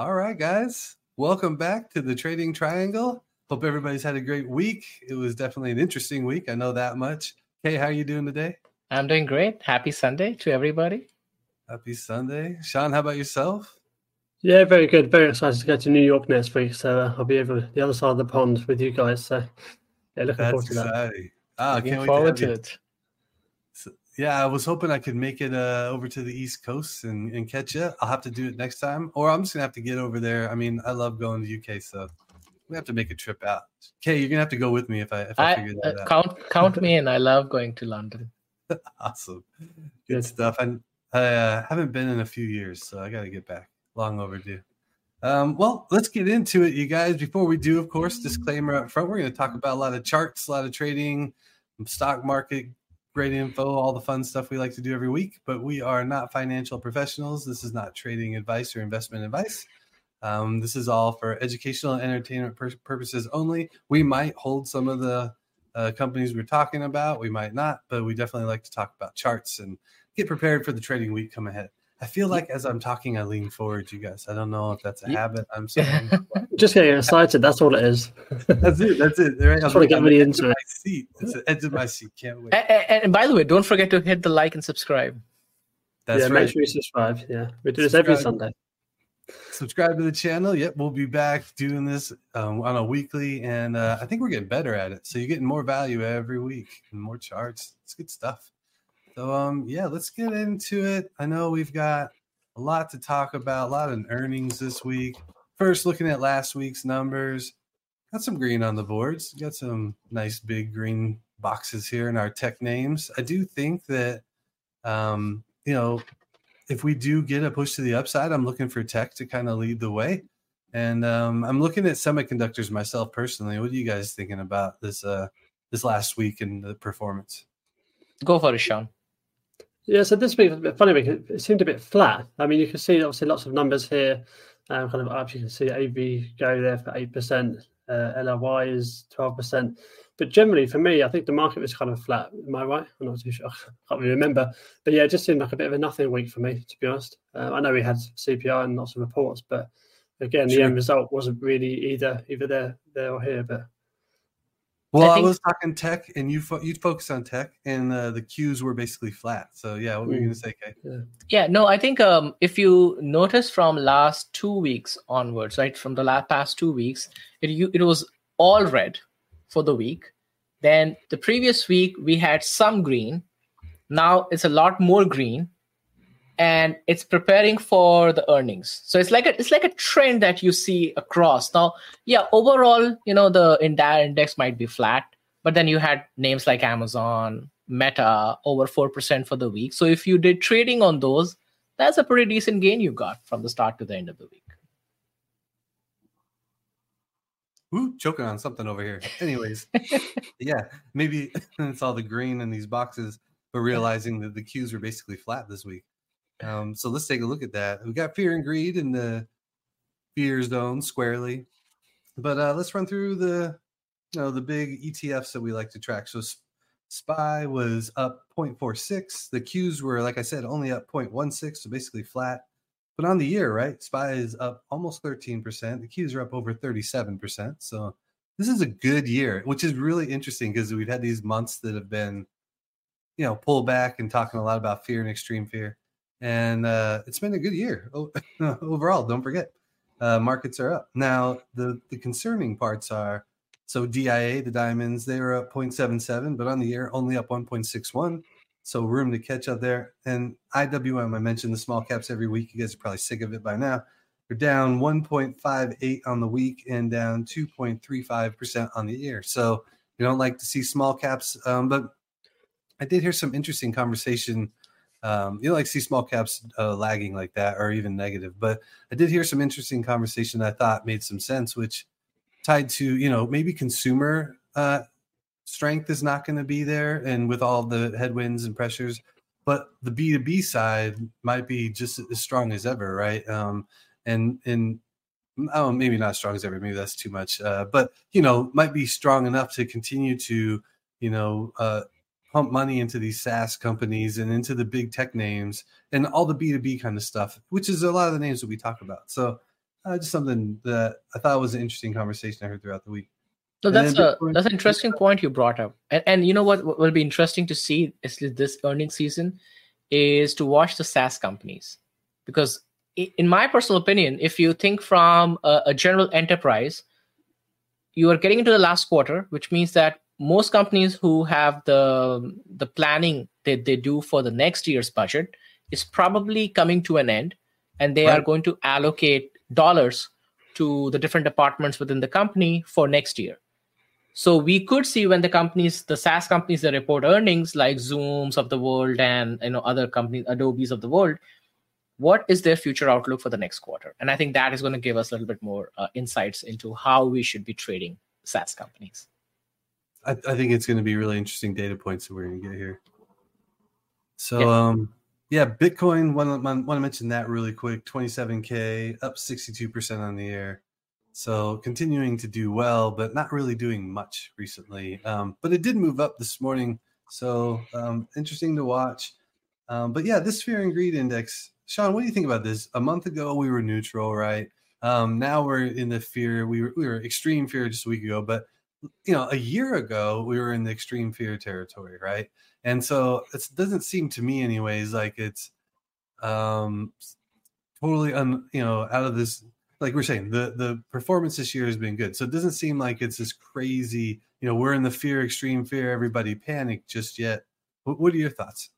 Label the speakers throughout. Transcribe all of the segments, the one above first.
Speaker 1: All right, guys. Welcome back to the Trading Triangle. Hope everybody's had a great week. It was definitely an interesting week. I know that much. Kaye, how are you doing today?
Speaker 2: I'm doing great. Happy Sunday to everybody.
Speaker 1: Happy Sunday. Shaun, how about yourself?
Speaker 3: Yeah, very good. Very excited to go to New York next week. So uh, I'll be over the other side of the pond with you guys. So yeah, looking
Speaker 1: That's
Speaker 3: forward to that.
Speaker 1: exciting. Ah,
Speaker 2: Looking
Speaker 1: can't wait
Speaker 2: forward
Speaker 1: to,
Speaker 2: to
Speaker 1: have you.
Speaker 2: it.
Speaker 1: Yeah, I was hoping I could make it uh, over to the East Coast and, and catch you. I'll have to do it next time, or I'm just gonna have to get over there. I mean, I love going to UK, so we have to make a trip out. Kaye, you're gonna have to go with me if I if I,
Speaker 2: I
Speaker 1: figure
Speaker 2: uh,
Speaker 1: that out.
Speaker 2: count count me in. I love going to London.
Speaker 1: Awesome, good
Speaker 3: Good.
Speaker 1: stuff. And I uh, haven't been in a few years, so I got to get back. Long overdue. Um, well, let's get into it, you guys. Before we do, of course, disclaimer up front: we're going to talk about a lot of charts, a lot of trading, stock market, great info, all the fun stuff we like to do every week. But we are not financial professionals. This is not trading advice or investment advice. Um, this is all for educational and entertainment pur- purposes only. We might hold some of the uh, companies we're talking about. We might not, but we definitely like to talk about charts and get prepared for the trading week come ahead. I feel like as I'm talking, I lean forward, you guys. I don't know if that's a
Speaker 2: Ye-
Speaker 1: habit. I'm sorry.
Speaker 3: Just getting excited. That's all it is.
Speaker 1: that's it. That's it. Right?
Speaker 3: Just wanna get
Speaker 1: I'm
Speaker 3: really
Speaker 1: at the
Speaker 3: into it.
Speaker 1: My seat. It's the edge of my seat. Can't wait.
Speaker 2: And, and, and by the way, don't forget to hit the like and subscribe.
Speaker 1: That's
Speaker 3: yeah,
Speaker 1: right.
Speaker 3: make sure you subscribe. Yeah, we do this every
Speaker 1: Subscribe.
Speaker 3: Sunday.
Speaker 1: subscribe to the channel. Yep, we'll be back doing this um, on a weekly, and uh, I think we're getting better at it. So you're getting more value every week and more charts. It's good stuff. So um, yeah, let's get into it. I know we've got a lot to talk about, a lot of earnings this week. First, looking at last week's numbers, got some green on the boards. Got some nice big green boxes here in our tech names. I do think that um, you know if we do get a push to the upside, I'm looking for tech to kind of lead the way. And um, I'm looking at semiconductors myself personally. What are you guys thinking about this uh, this last week and the performance?
Speaker 2: Go for it, Shaun.
Speaker 3: Yeah, so this week was a bit funny because it seemed a bit flat. I mean, you can see obviously lots of numbers here, um, kind of up. You can see AV go there for eight percent, uh, LRY is twelve percent. But generally, for me, I think the market was kind of flat. Am I right? I'm not too sure. I can't really remember. But yeah, it just seemed like a bit of a nothing week for me, to be honest. Uh, I know we had CPI and lots of reports, but again, the end result wasn't really either either there there or here. But
Speaker 1: Well, I,
Speaker 2: think-
Speaker 1: was talking tech, and you fo- you focused on tech, and uh, the Qs were basically flat. So yeah, what were you
Speaker 3: Mm.
Speaker 1: going to say, Kaye?
Speaker 2: Yeah, no, I think um, if you notice from last two weeks onwards, right, from the last past two weeks, it you, it was all red for the week. Then the previous week we had some green. Now it's a lot more green, and it's preparing for the earnings. So it's like a it's like a trend that you see across. Now, yeah, overall, you know, the entire index might be flat, but then you had names like Amazon, Meta over 4% for the week. So if you did trading on those, that's a pretty decent gain you got from the start to the end of the week.
Speaker 1: Ooh, choking on something over here. Anyways, yeah, maybe it's all the green in these boxes, but realizing that the Qs were basically flat this week. Um, so let's take a look at that. We got fear and greed in the fear zone squarely, but uh, let's run through the you know the big ETFs that we like to track. So SPY was up 0.46. The Qs were, like I said, only up 0.16, so basically flat. But on the year, right, SPY is up almost 13%. The Qs are up over 37%. So this is a good year, which is really interesting because we've had these months that have been, you know, pull back and talking a lot about fear and extreme fear. And uh, it's been a good year overall. Don't forget, uh, markets are up. Now, the, the concerning parts are so DIA, the diamonds, they were up 0.77, but on the year, only up 1.61. So room to catch up there. And IWM, I mentioned the small caps every week. You guys are probably sick of it by now. They're down 1.58 on the week and down 2.35% on the year. So you don't like to see small caps. Um, but I did hear some interesting conversation. Um, you don't like to see small caps uh, lagging like that or even negative. But I did hear some interesting conversation I thought made some sense, which tied to, you know, maybe consumer uh, strength is not going to be there and with all the headwinds and pressures but the b2b side might be just as strong as ever right um and and oh maybe not as strong as ever maybe that's too much uh but you know might be strong enough to continue to you know uh pump money into these SaaS companies and into the big tech names and all the B2B kind of stuff, which is a lot of the names that we talk about. So uh, just something that I thought was an interesting conversation I heard throughout the week.
Speaker 2: No,
Speaker 1: And
Speaker 2: that's a that's an interesting point you brought up, and and you know what what will be interesting to see is this earnings season is to watch the SaaS companies because in my personal opinion, if you think from a, a general enterprise, you are getting into the last quarter, which means that most companies who have the the planning that they do for the next year's budget is probably coming to an end, and they are going to allocate dollars to the different departments within the company for next year. So we could see when the companies, the SaaS companies that report earnings like Zooms of the world and you know other companies, Adobe's of the world, what is their future outlook for the next quarter? And I think that is going to give us a little bit more uh, insights into how we should be trading SaaS companies.
Speaker 1: I, I think it's going to be really interesting data points that we're going to get here. So,
Speaker 2: Yeah.
Speaker 1: um, yeah, Bitcoin. Want to want to mention that really quick. Twenty seven k, up sixty two percent on the year. So continuing to do well, but not really doing much recently. Um, but it did move up this morning, so um, interesting to watch. Um, but yeah, this fear and greed index, Shaun, what do you think about this? A month ago we were neutral, right? Um, now we're in the fear. We were we were extreme fear just a week ago, but you know, a year ago we were in the extreme fear territory, right? And so it doesn't seem to me, anyways, like it's um totally un, you know out of this. Like we're saying, the the performance this year has been good, so it doesn't seem like it's this crazy. You know, we're in the fear, extreme fear, everybody panic just yet. What, what are your thoughts?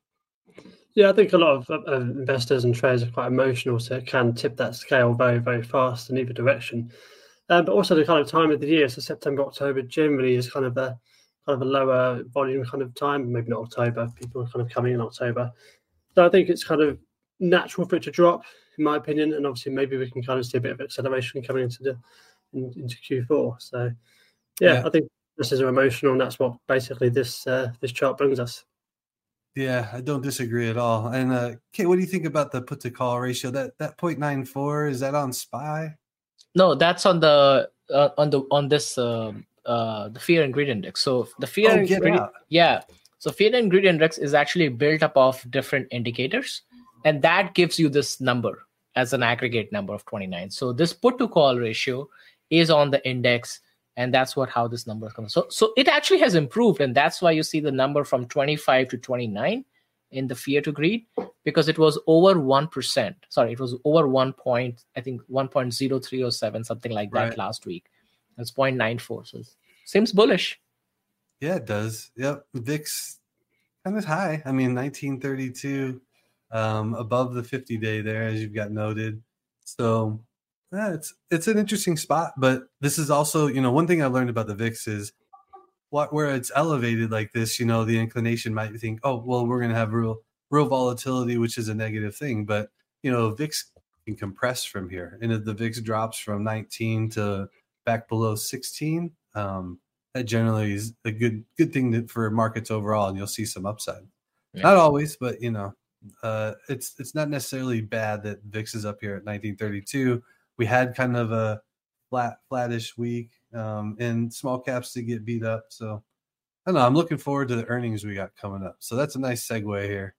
Speaker 3: Yeah, I think a lot of uh, investors and traders are quite emotional, so it can tip that scale very, very fast in either direction. Um, but also the kind of time of the year, so September, October generally is kind of a kind of a lower volume kind of time. Maybe not October. People are kind of coming in October, so I think it's kind of natural for it to drop, in my opinion. And obviously, maybe we can kind of see a bit of acceleration coming into the in, into Q4. So, yeah,
Speaker 1: Yeah.
Speaker 3: I think this is emotional, and that's what basically this uh, this chart brings us.
Speaker 1: Yeah, I don't disagree at all. And uh, Kate, what do you think about the put to call ratio? That that 0.94 is that on Spy?
Speaker 2: No, that's on the uh, on the on this um uh, the fear and greed index. So the fear
Speaker 1: Oh,
Speaker 2: and greed,
Speaker 1: out.
Speaker 2: yeah. So fear and greed index is actually built up of different indicators, and that gives you this number as an aggregate number of 29. So this put to call ratio is on the index, and that's what how this number comes. So so it actually has improved, and that's why you see the number from 25 to 29 in the fear to greed because it was over 1%. Sorry, it was over 1 point, I think 1.03 or 7, something like that
Speaker 1: Right.
Speaker 2: last week. It's 0.94. So seems bullish.
Speaker 1: Yeah, it does. Yep. VIX kind of high. I mean, 1932, um, above the 50 day there, as you've got noted. So yeah, it's it's an interesting spot. But this is also, you know, one thing I learned about the VIX is what where it's elevated like this, you know, the inclination might think, oh, well, we're gonna have real real volatility, which is a negative thing. But you know, VIX can compress from here. And if the VIX drops from 19 to back below 16, um, that generally is a good good thing to, for markets overall, and you'll see some upside.
Speaker 2: Yeah.
Speaker 1: Not always, but you know, uh, it's it's not necessarily bad that VIX is up here at 1932. We had kind of a flat flattish week, um, and small caps to get beat up. So I don't know. I'm looking forward to the earnings we got coming up. So that's a nice segue here.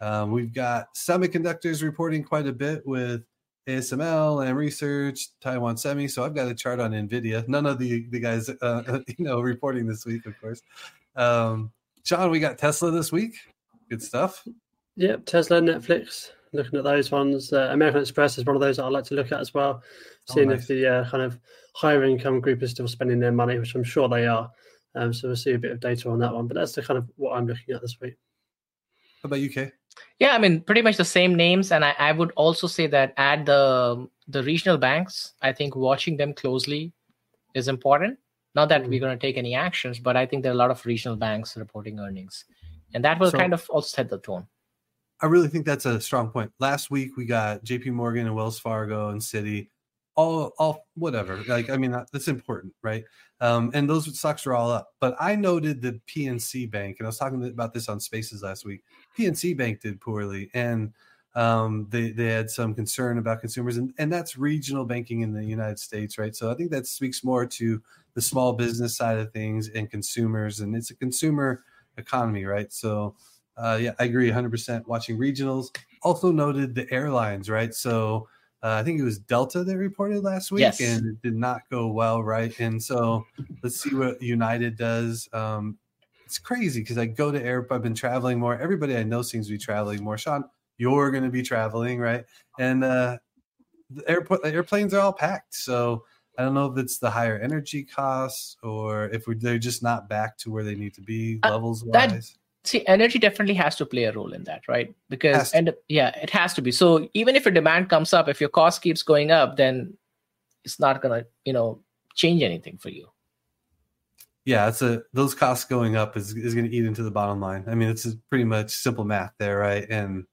Speaker 1: Um, we've got semiconductors reporting quite a bit with ASML and research, Taiwan Semi. So I've got a chart on Nvidia. None of the the guys, uh, you know, reporting this week, of course. Um, Shaun, we got Tesla this week. Good stuff.
Speaker 3: Yep, Tesla, Netflix, looking at those ones. Uh, American Express is one of those that I like to look at as well,
Speaker 1: Oh,
Speaker 3: seeing
Speaker 1: nice.
Speaker 3: if the uh, kind of higher income group is still spending their money, which I'm sure they are. Um, so we'll see a bit of data on that one. But that's the kind of what I'm looking at this week.
Speaker 1: How about UK?
Speaker 2: Yeah, I mean, pretty much the same names, and I, I would also say that at the the regional banks, I think watching them closely is important. Not that we're going to take any actions, but I think there are a lot of regional banks reporting earnings, and that will
Speaker 1: So-
Speaker 2: kind of also set the tone.
Speaker 1: I really think that's a strong point. Last week we got J.P. Morgan and Wells Fargo and Citi, all all whatever. Like I mean that's important, right? Um, and those stocks are all up. But I noted the PNC Bank, and I was talking about this on Spaces last week. PNC Bank did poorly, and um, they they had some concern about consumers, and and that's regional banking in the United States, right? So I think that speaks more to the small business side of things and consumers, and it's a consumer economy, right? So uh, yeah, I agree 100%. Watching regionals. Also noted the airlines, right? So uh, I think it was Delta that reported last week,
Speaker 2: Yes.
Speaker 1: and it did not go well, right? And so let's see what United does. Um, it's crazy because I go to Europe. I've been traveling more. Everybody I know seems to be traveling more. Sean, you're going to be traveling, right? And uh, the airport, the airplanes are all packed. So I don't know if it's the higher energy costs or if they're just not back to where they need to be
Speaker 2: Uh,
Speaker 1: levels
Speaker 2: that-
Speaker 1: wise.
Speaker 2: See energy definitely has to play a role in that right because and yeah it has to be so even if your demand comes up if your cost keeps going up then it's not gonna you know change anything for you
Speaker 1: yeah, it's a those costs going up is, is going to eat into the bottom line. I mean, it's a pretty much simple math there, right? And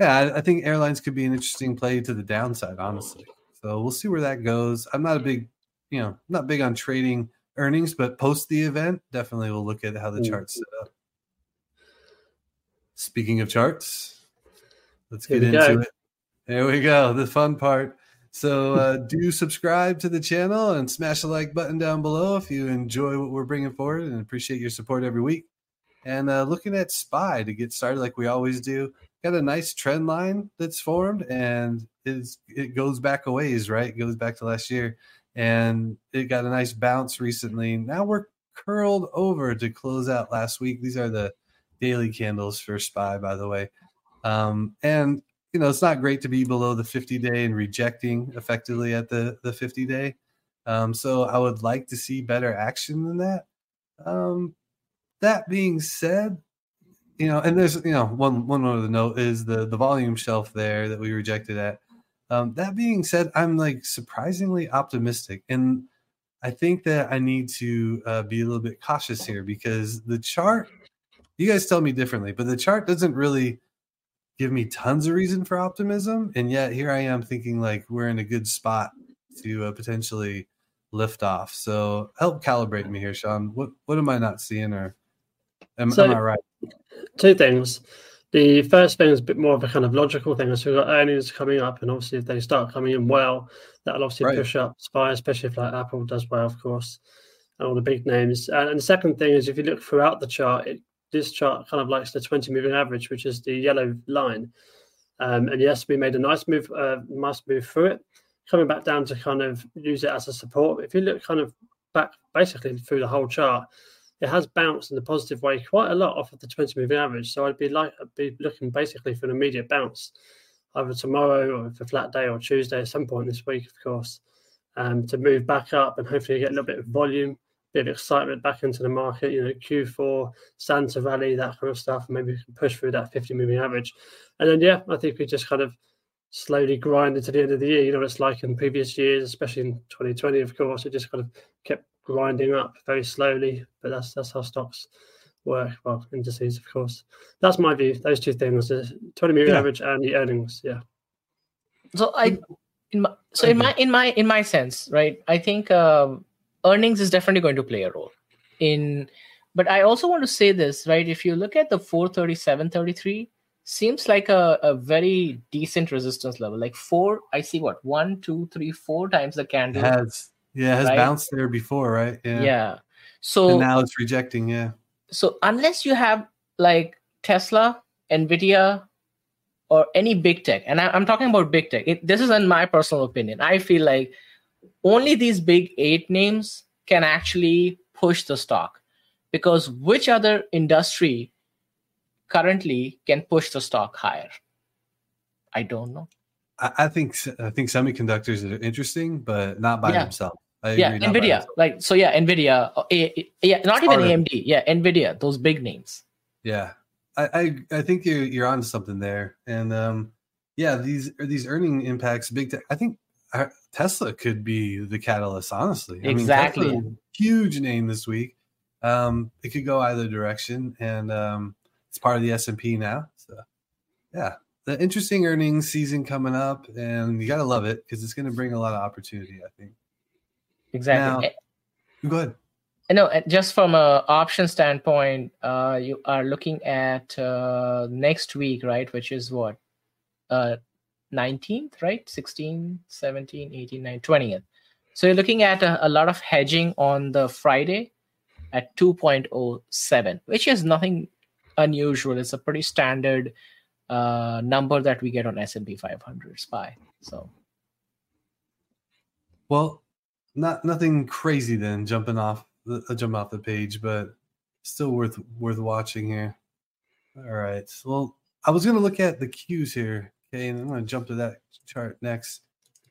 Speaker 1: yeah, I, I think airlines could be an interesting play to the downside, honestly. So we'll see where that goes. I'm not a big, you know, not big on trading earnings, but post the event, definitely we'll look at how the charts set up. Speaking of charts, let's
Speaker 3: Here
Speaker 1: get into
Speaker 3: go.
Speaker 1: it. There we go, the fun part. So uh, do subscribe to the channel and smash the like button down below if you enjoy what we're bringing forward and appreciate your support every week. And uh, looking at SPY to get started, like we always do, got a nice trend line that's formed, and it's, it goes back a ways, right? It goes back to last year, and it got a nice bounce recently. Now we're curled over to close out last week. These are the daily candles for SPY, by the way. Um, and you know, it's not great to be below the 50 day and rejecting effectively at the, the 50 day. Um, so I would like to see better action than that. Um, that being said, you know, and there's, you know, one, one other note is the, the volume shelf there that we rejected at. Um, that being said, I'm like surprisingly optimistic. And I think that I need to uh, be a little bit cautious here because the chart, you guys tell me differently, but the chart doesn't really give me tons of reason for optimism and yet here i am thinking like we're in a good spot to uh, potentially lift off so help calibrate me here shaun what what am i not seeing or am,
Speaker 3: So-
Speaker 1: am i right
Speaker 3: two things. The first thing is a bit more of a kind of logical thing. So we've got earnings coming up, and obviously if they start coming in well, that'll obviously
Speaker 1: Right.
Speaker 3: push up SPY, especially if like Apple does well, of course, and all the big names. And, and the second thing is if you look throughout the chart, it, this chart kind of likes the 20 moving average, which is the yellow line. Um, and yes, we made a nice move, uh, nice move through it, coming back down to kind of use it as a support. If you look kind of back basically through the whole chart, it has bounced in a positive way quite a lot off of the 20 moving average. So I'd be like I'd be looking basically for an immediate bounce, either tomorrow or a flat day or Tuesday at some point this week, of course, um, to move back up and hopefully get a little bit of volume, bit of excitement back into the market. You know, Q4, Santa Rally, that kind of stuff. Maybe we can push through that 50 moving average, and then yeah, I think we just kind of slowly grind into the end of the year. You know, what it's like in previous years, especially in 2020, of course, it just kind of kept grinding up very slowly. But that's that's how stocks work. Well, indices, of course. That's my view. Those two things: the 20 moving
Speaker 1: Yeah.
Speaker 3: average and the earnings. Yeah.
Speaker 2: so i in my so in my in my in my sense right i think um, earnings is definitely going to play a role in but i also want to say this right? If you look at the 437 33 seems like a, a very decent resistance level. Like four i see what one two three four times the
Speaker 1: it
Speaker 2: candle
Speaker 1: has yeah it has
Speaker 2: Right.
Speaker 1: bounced there before right?
Speaker 2: Yeah,
Speaker 1: and
Speaker 2: so
Speaker 1: now it's rejecting yeah.
Speaker 2: so unless you have like tesla nvidia or any big tech and I, i'm talking about big tech it, this is in my personal opinion. I feel like only these big eight names can actually push the stock because which other industry currently can push the stock higher? I don't know.
Speaker 1: I, I think i think semiconductors are interesting but not by
Speaker 2: Yeah.
Speaker 1: themselves. I
Speaker 2: yeah
Speaker 1: agree,
Speaker 2: nvidia. like so yeah nvidia uh, A- A- yeah not even amd yeah nvidia those big names.
Speaker 1: Yeah, I, I I think you're you're on something there, and um, yeah, these these earning impacts, big tech. I think Tesla could be the catalyst. Honestly,
Speaker 2: Exactly.
Speaker 1: I mean, huge name this week. Um, it could go either direction, and um, it's part of the S and P now. So, yeah, the interesting earnings season coming up, and you gotta love it because it's going to bring a lot of opportunity. I think.
Speaker 2: exactly
Speaker 1: Now- Go ahead.
Speaker 2: No, uh, just from a option standpoint, uh, you are looking at uh, next week, right? Which is what? Uh, 19th, right? 16, 17, 18, 19, 20th. So you're looking at a, a lot of hedging on the Friday at 2.07, which is nothing unusual. It's a pretty standard uh, number that we get on S&P 500 SPY. So
Speaker 1: Well, not nothing crazy then jumping off the uh, jump off the page, but still worth worth watching here. All right. Well, I was gonna look at the cues here, okay, and I'm gonna jump to that chart next.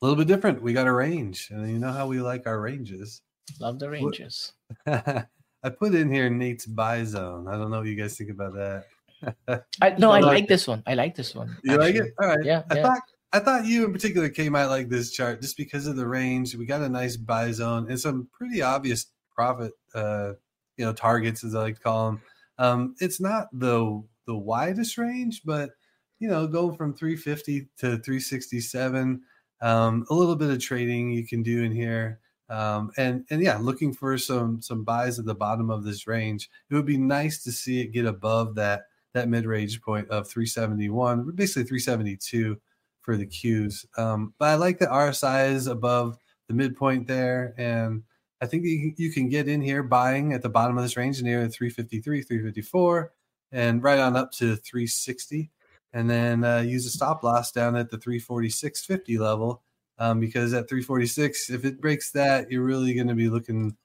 Speaker 1: A little bit different. We got a range, and you know how we like our ranges.
Speaker 2: Love the ranges.
Speaker 1: I put in here Nate's buy zone. I don't know what you guys think about that.
Speaker 2: I no, I like this one. I like this one.
Speaker 1: You like it? All right.
Speaker 2: Yeah,
Speaker 1: I
Speaker 2: yeah.
Speaker 1: thought I thought you in particular Kaye might like this chart just because of the range. We got a nice buy zone and some pretty obvious profit uh you know targets as I like to call them. Um it's not the the widest range, but you know, go from 350 to 367. Um, a little bit of trading you can do in here. Um, and and yeah, looking for some some buys at the bottom of this range. It would be nice to see it get above that that mid range point of 371, basically 372 for the Qs. Um, but I like the RSI is above the midpoint there, and I think you, you can get in here buying at the bottom of this range near 353, 354, and right on up to 360, and then uh, use a stop loss down at the 346.50 level. Um, because at 346, if it breaks that, you're really going to be looking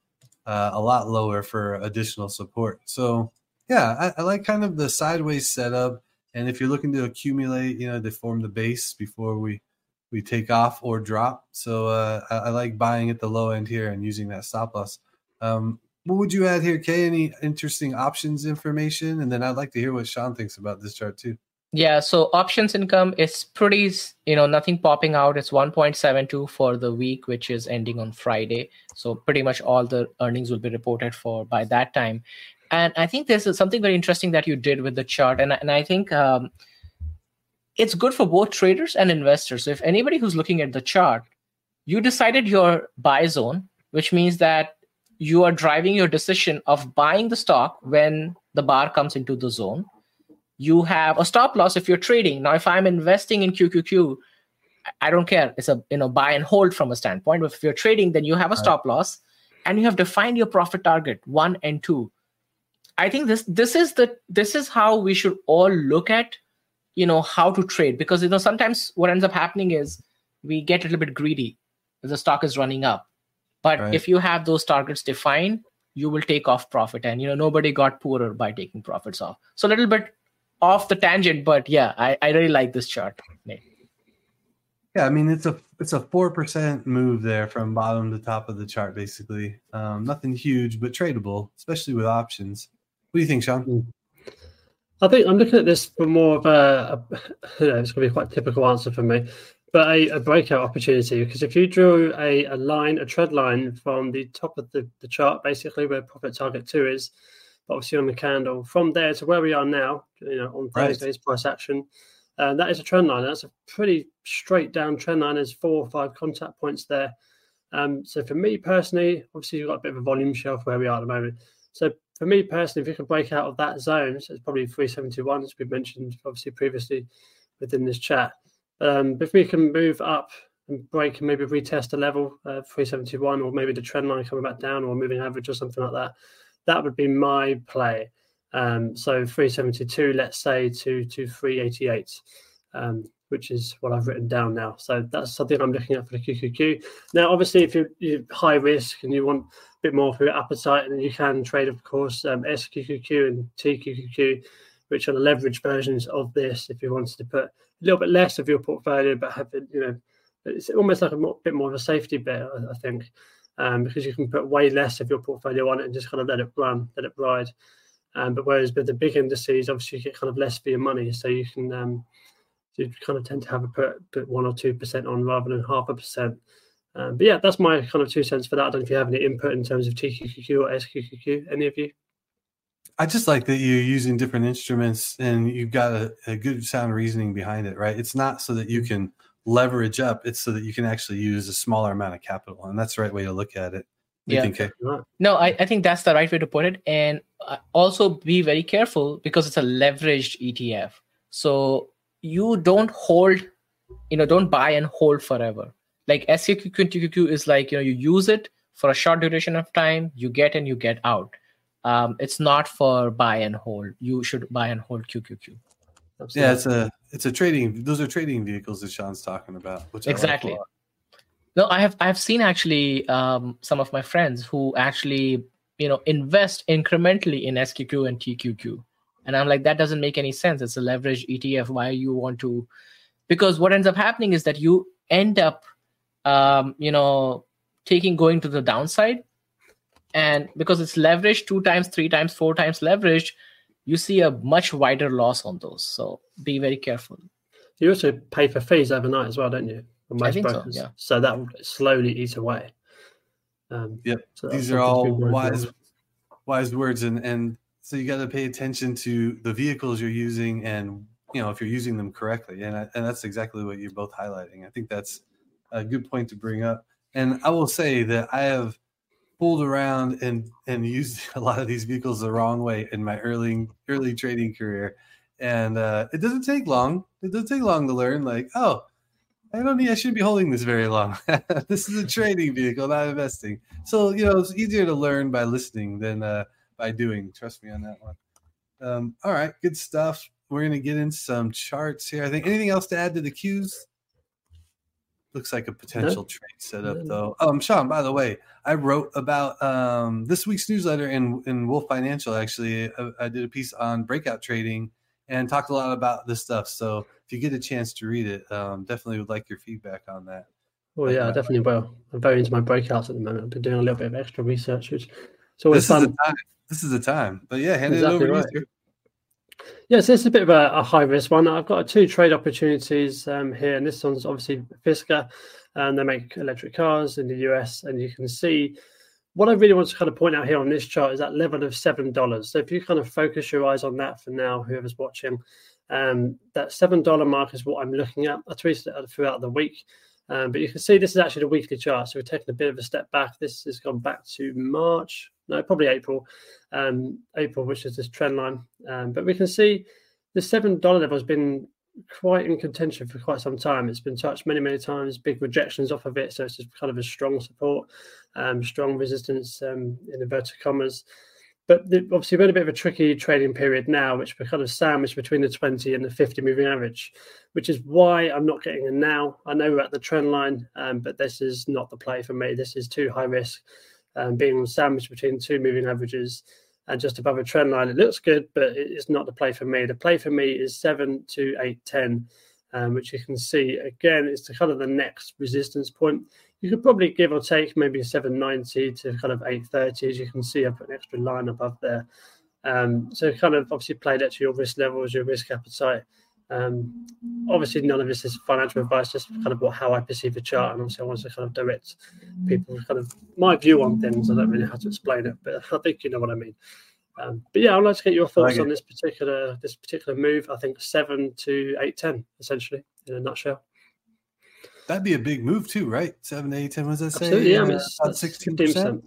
Speaker 1: uh, a lot lower for additional support. So, yeah, I, I like kind of the sideways setup. And if you're looking to accumulate, you know, to form the base before we we take off or drop. So uh, I, I like buying at the low end here and using that stop loss. Um, what would you add here, Kaye? Any interesting options information? And then I'd like to hear what Shaun thinks about this chart too.
Speaker 2: Yeah, so options income is pretty, you know, nothing popping out. It's 1.72 for the week, which is ending on Friday. So pretty much all the earnings will be reported for by that time. And I think this is something very interesting that you did with the chart. And, and I think um, it's good for both traders and investors. So if anybody who's looking at the chart, you decided your buy zone, which means that you are driving your decision of buying the stock when the bar comes into the zone you have a stop loss if you're trading. Now if i'm investing in qqq i don't care. It's a you know buy and hold from a standpoint. But if you're trading then you have a stop loss and you have defined your profit target one and two. I think this this is the this is how we should all look at you know how to trade. Because you know sometimes what ends up happening is we get a little bit greedy the stock is running up. But
Speaker 1: Right.
Speaker 2: if you have those targets defined you will take off profit. And you know nobody got poorer by taking profits off. So a little bit off the tangent but yeah i, I really like this chart Nate.
Speaker 1: Yeah, I mean it's a it's a four percent move there from bottom to top of the chart, basically. Um, nothing huge, but tradable, especially with options. What do you think, Shaun?
Speaker 3: I think I'm looking at this for more of a, a you know, it's going to be quite a typical answer for me, but a, a breakout opportunity. Because if you drew a, a line, a trend line from the top of the, the chart, basically where profit target two is, obviously on the candle, from there to where we are now, you know, on
Speaker 1: Right.
Speaker 3: Thursday's price action, uh, that is a trend line. That's a pretty straight down trend line. There's four or five contact points there. Um, so for me personally, obviously you've got a bit of a volume shelf where we are at the moment. So for me personally, if you can break out of that zone, so it's probably 371, as we mentioned obviously previously within this chat. Um, if we can move up and break and maybe retest a level, uh, 371, or maybe the trend line coming back down or moving average or something like that, that would be my play. Um, so 372, let's say, to, to 388, um, which is what I've written down now. So that's something I'm looking at for the QQQ. Now, obviously, if you're, you're high risk and you want a bit more for your appetite, then you can trade, of course, um, SQQQ and TQQQ, which are the leverage versions of this. If you wanted to put a little bit less of your portfolio, but have it, you know, it's almost like a more, bit more of a safety bit, I, I think, um, because you can put way less of your portfolio on it and just kind of let it run, let it ride. Um, but whereas with the big indices, obviously you get kind of less for your money, so you can um, you kind of tend to have a put, put one or two percent on rather than half a percent. Um, but yeah, that's my kind of two cents for that. I don't know if you have any input in terms of TQQQ or SQQQ, any of you.
Speaker 1: I just like that you're using different instruments and you've got a, a good sound reasoning behind it, right? It's not so that you can leverage up, it's so that you can actually use a smaller amount of capital. And that's the right way to look at it. What do
Speaker 2: Yeah.
Speaker 1: think,
Speaker 3: Kaye?
Speaker 2: No I, I think that's the right way to put it and uh, also be very careful because it's a leveraged etf so you don't hold you know don't buy and hold forever like SQQQ is like you know you use it for a short duration of time you get and you get out um, it's not for buy and hold you should buy and hold QQQ
Speaker 1: Yeah, it's a it's a trading those are trading vehicles that Shaun's talking about, which I like
Speaker 2: Exactly. No, I have I've seen actually um, some of my friends who actually you know invest incrementally in SQQ and TQQ, and I'm like that doesn't make any sense. It's a leverage ETF. Why you want to? Because what ends up happening is that you end up um, you know taking going to the downside, and because it's leveraged two times, three times, four times leveraged, you see a much wider loss on those. So be very careful.
Speaker 3: You also pay for fees overnight as well, don't you? For
Speaker 2: I think so, yeah.
Speaker 3: So that will slowly eat away. Um,
Speaker 1: Yep.
Speaker 3: so
Speaker 1: These are all wise
Speaker 3: about.
Speaker 1: wise words and and so you got to pay attention to the vehicles you're using and you know if you're using them correctly and I, and that's exactly what you're both highlighting i think that's a good point to bring up and i will say that i have pulled around and and used a lot of these vehicles the wrong way in my early early trading career and uh, it doesn't take long it doesn't take long to learn like oh I don't need. I shouldn't be holding this very long. this is a trading vehicle, not investing. So you know, it's easier to learn by listening than uh, by doing. Trust me on that one. Um, all right, good stuff. We're gonna get into some charts here. I think anything else to add to the cues? Looks like a potential trade setup,
Speaker 3: No.
Speaker 1: though. Um, Shaun, by the way, I wrote about um, this week's newsletter in in Wolf Financial. Actually, I, I did a piece on breakout trading and talked a lot about this stuff. So if you get a chance to read it, um, definitely would like your feedback on that.
Speaker 3: Well, yeah, I definitely will. I'm very into my breakouts at the moment. I've been doing a little bit of extra research, which it's always
Speaker 1: This is
Speaker 3: fun.
Speaker 1: the time. This is the time. But yeah, hand
Speaker 3: Exactly
Speaker 1: it over
Speaker 3: right.
Speaker 1: to you.
Speaker 3: Yes, this is a bit of a, a high risk one. I've got two trade opportunities um, here, and this one's obviously Fisker, and they make electric cars in the US. And you can see what I really want to kind of point out here on this chart is that level of seven dollars. So if you kind of focus your eyes on that for now, whoever's watching, um, that seven dollar mark is what I'm looking at. I tweeted it throughout the week. Um, but you can see this is actually the weekly chart. So we're taking a bit of a step back. This has gone back to March, no, probably April, um, April, which is this trend line. Um, but we can see the seven dollar level has been quite in contention for quite some time. It's been touched many, many times. Big rejections off of it, so it's just kind of a strong support, um, strong resistance um, in inverted commas. But the, obviously, we're in a bit of a tricky trading period now, which we're kind of sandwiched between the 20 and the 50 moving average, which is why I'm not getting in now. I know we're at the trend line, um, but this is not the play for me. This is too high risk. Um, being sandwiched between two moving averages and just above a trend line, it looks good, but it's not the play for me. The play for me is 7 to 8, 10, um, which you can see again, it's the kind of the next resistance point. You could probably give or take maybe 790 to kind of 830. As you can see, I put an extra line above there. Um, so kind of obviously play that to your risk levels, your risk appetite. Um, obviously, none of this is financial advice, just kind of what how I perceive the chart, and obviously I want to kind of direct people kind of my view on things. I don't really know how to explain it, but I think you know what I mean. Um, but yeah, I'd like to get your thoughts
Speaker 1: like
Speaker 3: on this particular this particular move. I think seven to eight ten, essentially, in a nutshell.
Speaker 1: That'd be a big move too, right? Seven to eight, ten. What does that say?
Speaker 3: Absolutely, yeah. I mean,
Speaker 1: about sixteen
Speaker 3: 15%.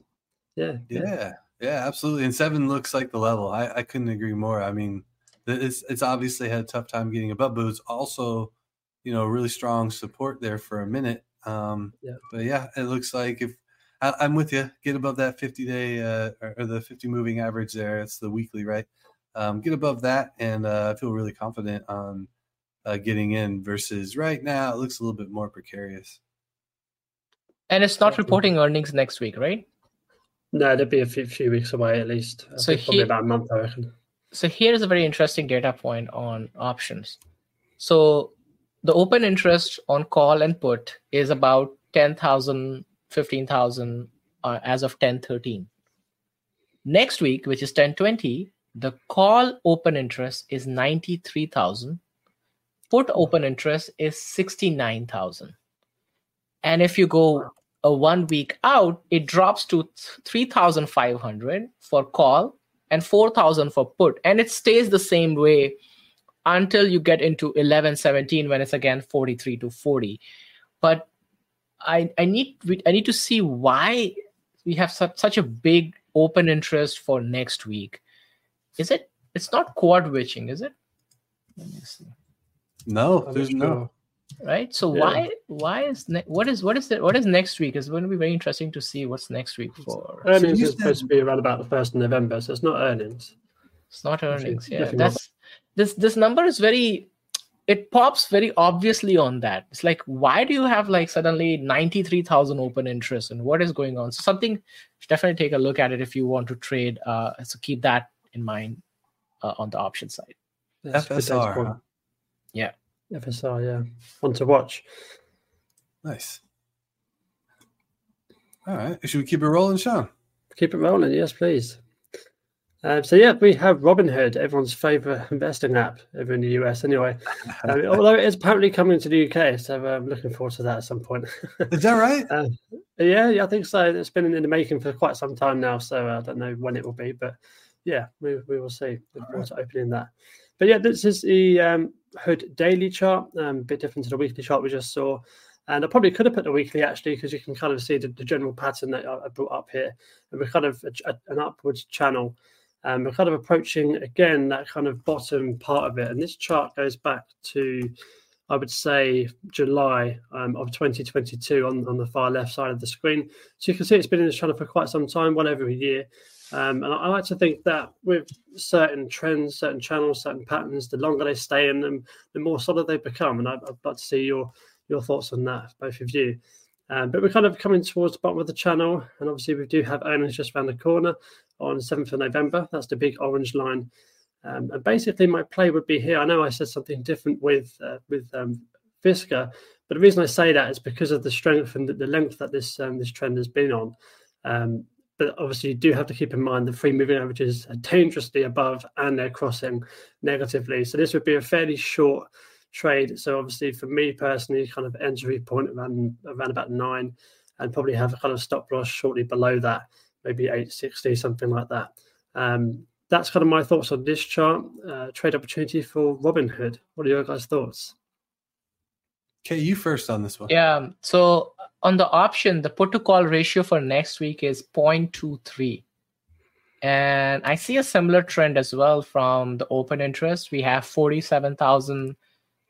Speaker 3: Yeah,
Speaker 1: Yeah, yeah, absolutely. And seven looks like the level. I, I couldn't agree more. I mean, it's it's obviously had a tough time getting above, but it's also, you know, really strong support there for a minute. Um,
Speaker 3: Yeah.
Speaker 1: But yeah, it looks like if I, I'm with you, get above that 50 day uh, or, or the 50 moving average there. It's the weekly, right? Um, get above that, and uh, I feel really confident on uh, getting in. Versus right now, it looks a little bit more precarious.
Speaker 2: And it's not reporting earnings next week, right?
Speaker 3: No, they'll be a few, few weeks away at least. I
Speaker 2: So
Speaker 3: think probably about a month, I reckon.
Speaker 2: So here's a very interesting data point on options. So the open interest on call and put is about 10,000, 15,000 uh, as of 1013. Next week, which is 1020, the call open interest is 93,000. Put open interest is 69,000. And if you go a one week out, it drops to 3,500 for call and 4000 for put and it stays the same way until you get into 11 17 when it's again 43 to 40 but i i need i need to see why we have such, such a big open interest for next week is it it's not quad witching is it Let me see.
Speaker 1: No, there's no.
Speaker 2: right so
Speaker 3: Yeah.
Speaker 2: why why is ne- what is what is the, what is next week it's going to be very interesting to see what's next week for
Speaker 3: Earnings
Speaker 1: you
Speaker 3: is supposed to be around about the first of November, so it's not earnings.
Speaker 2: It's not
Speaker 3: Definitely-
Speaker 2: earnings. Yeah, that's this. This number is very it pops very obviously on that. It's like, why do you have like suddenly 93,000 open interest and what is going on? So something definitely take a look at it if you want to trade. Uh, so keep that in mind uh, on the option side.
Speaker 1: FSR.
Speaker 2: Yeah.
Speaker 3: FSR, yeah. One to watch.
Speaker 1: Nice. All right. Should we keep it rolling, Shaun?
Speaker 3: Keep it rolling. Yes, please. Um, so yeah, we have Robinhood, everyone's favorite investing app over in the US. Anyway, um, although it is apparently coming to the UK, so I'm looking forward to that at some point.
Speaker 1: is that right?
Speaker 3: Uh, yeah, yeah, I think so. It's been in the making for quite some time now, so I don't know when it will be, but yeah, we, we will see. Look forward to opening that. But yeah, this is the um, Hood daily chart, um, a bit different to the weekly chart we just saw. And I probably could have put the weekly actually, because you can kind of see the, the, general pattern that I, brought up here. And we're kind of a, a, an upwards channel. And we're kind of approaching again that kind of bottom part of it. And this chart goes back to, I would say, July um, of 2022 on, on the far left side of the screen. So you can see it's been in this channel for quite some time, one every year. Um, and I, like to think that with certain trends, certain channels, certain patterns, the longer they stay in them, the more solid they become. And I, I'd like to see your your thoughts on that, both of you. Um, but we're kind of coming towards the bottom of the channel, and obviously we do have earnings just around the corner on 7th of November. That's the big orange line. Um, and basically, my play would be here. I know I said something different with uh, with um, Fisker, but the reason I say that is because of the strength and the, length that this um, this trend has been on. But obviously, you do have to keep in mind the free moving averages are dangerously above and they're crossing negatively. So this would be a fairly short trade. So obviously, for me personally, kind of entry point around around about nine, and probably have a kind of stop loss shortly below that, maybe eight sixty, something like that. Um, that's kind of my thoughts on this chart. Uh, trade opportunity for Robinhood. What are your guys' thoughts?
Speaker 1: Okay, you first on this one.
Speaker 2: Yeah. So on the option, the put to call ratio for next week is 0.23. And I see a similar trend as well from the open interest. We have 47,000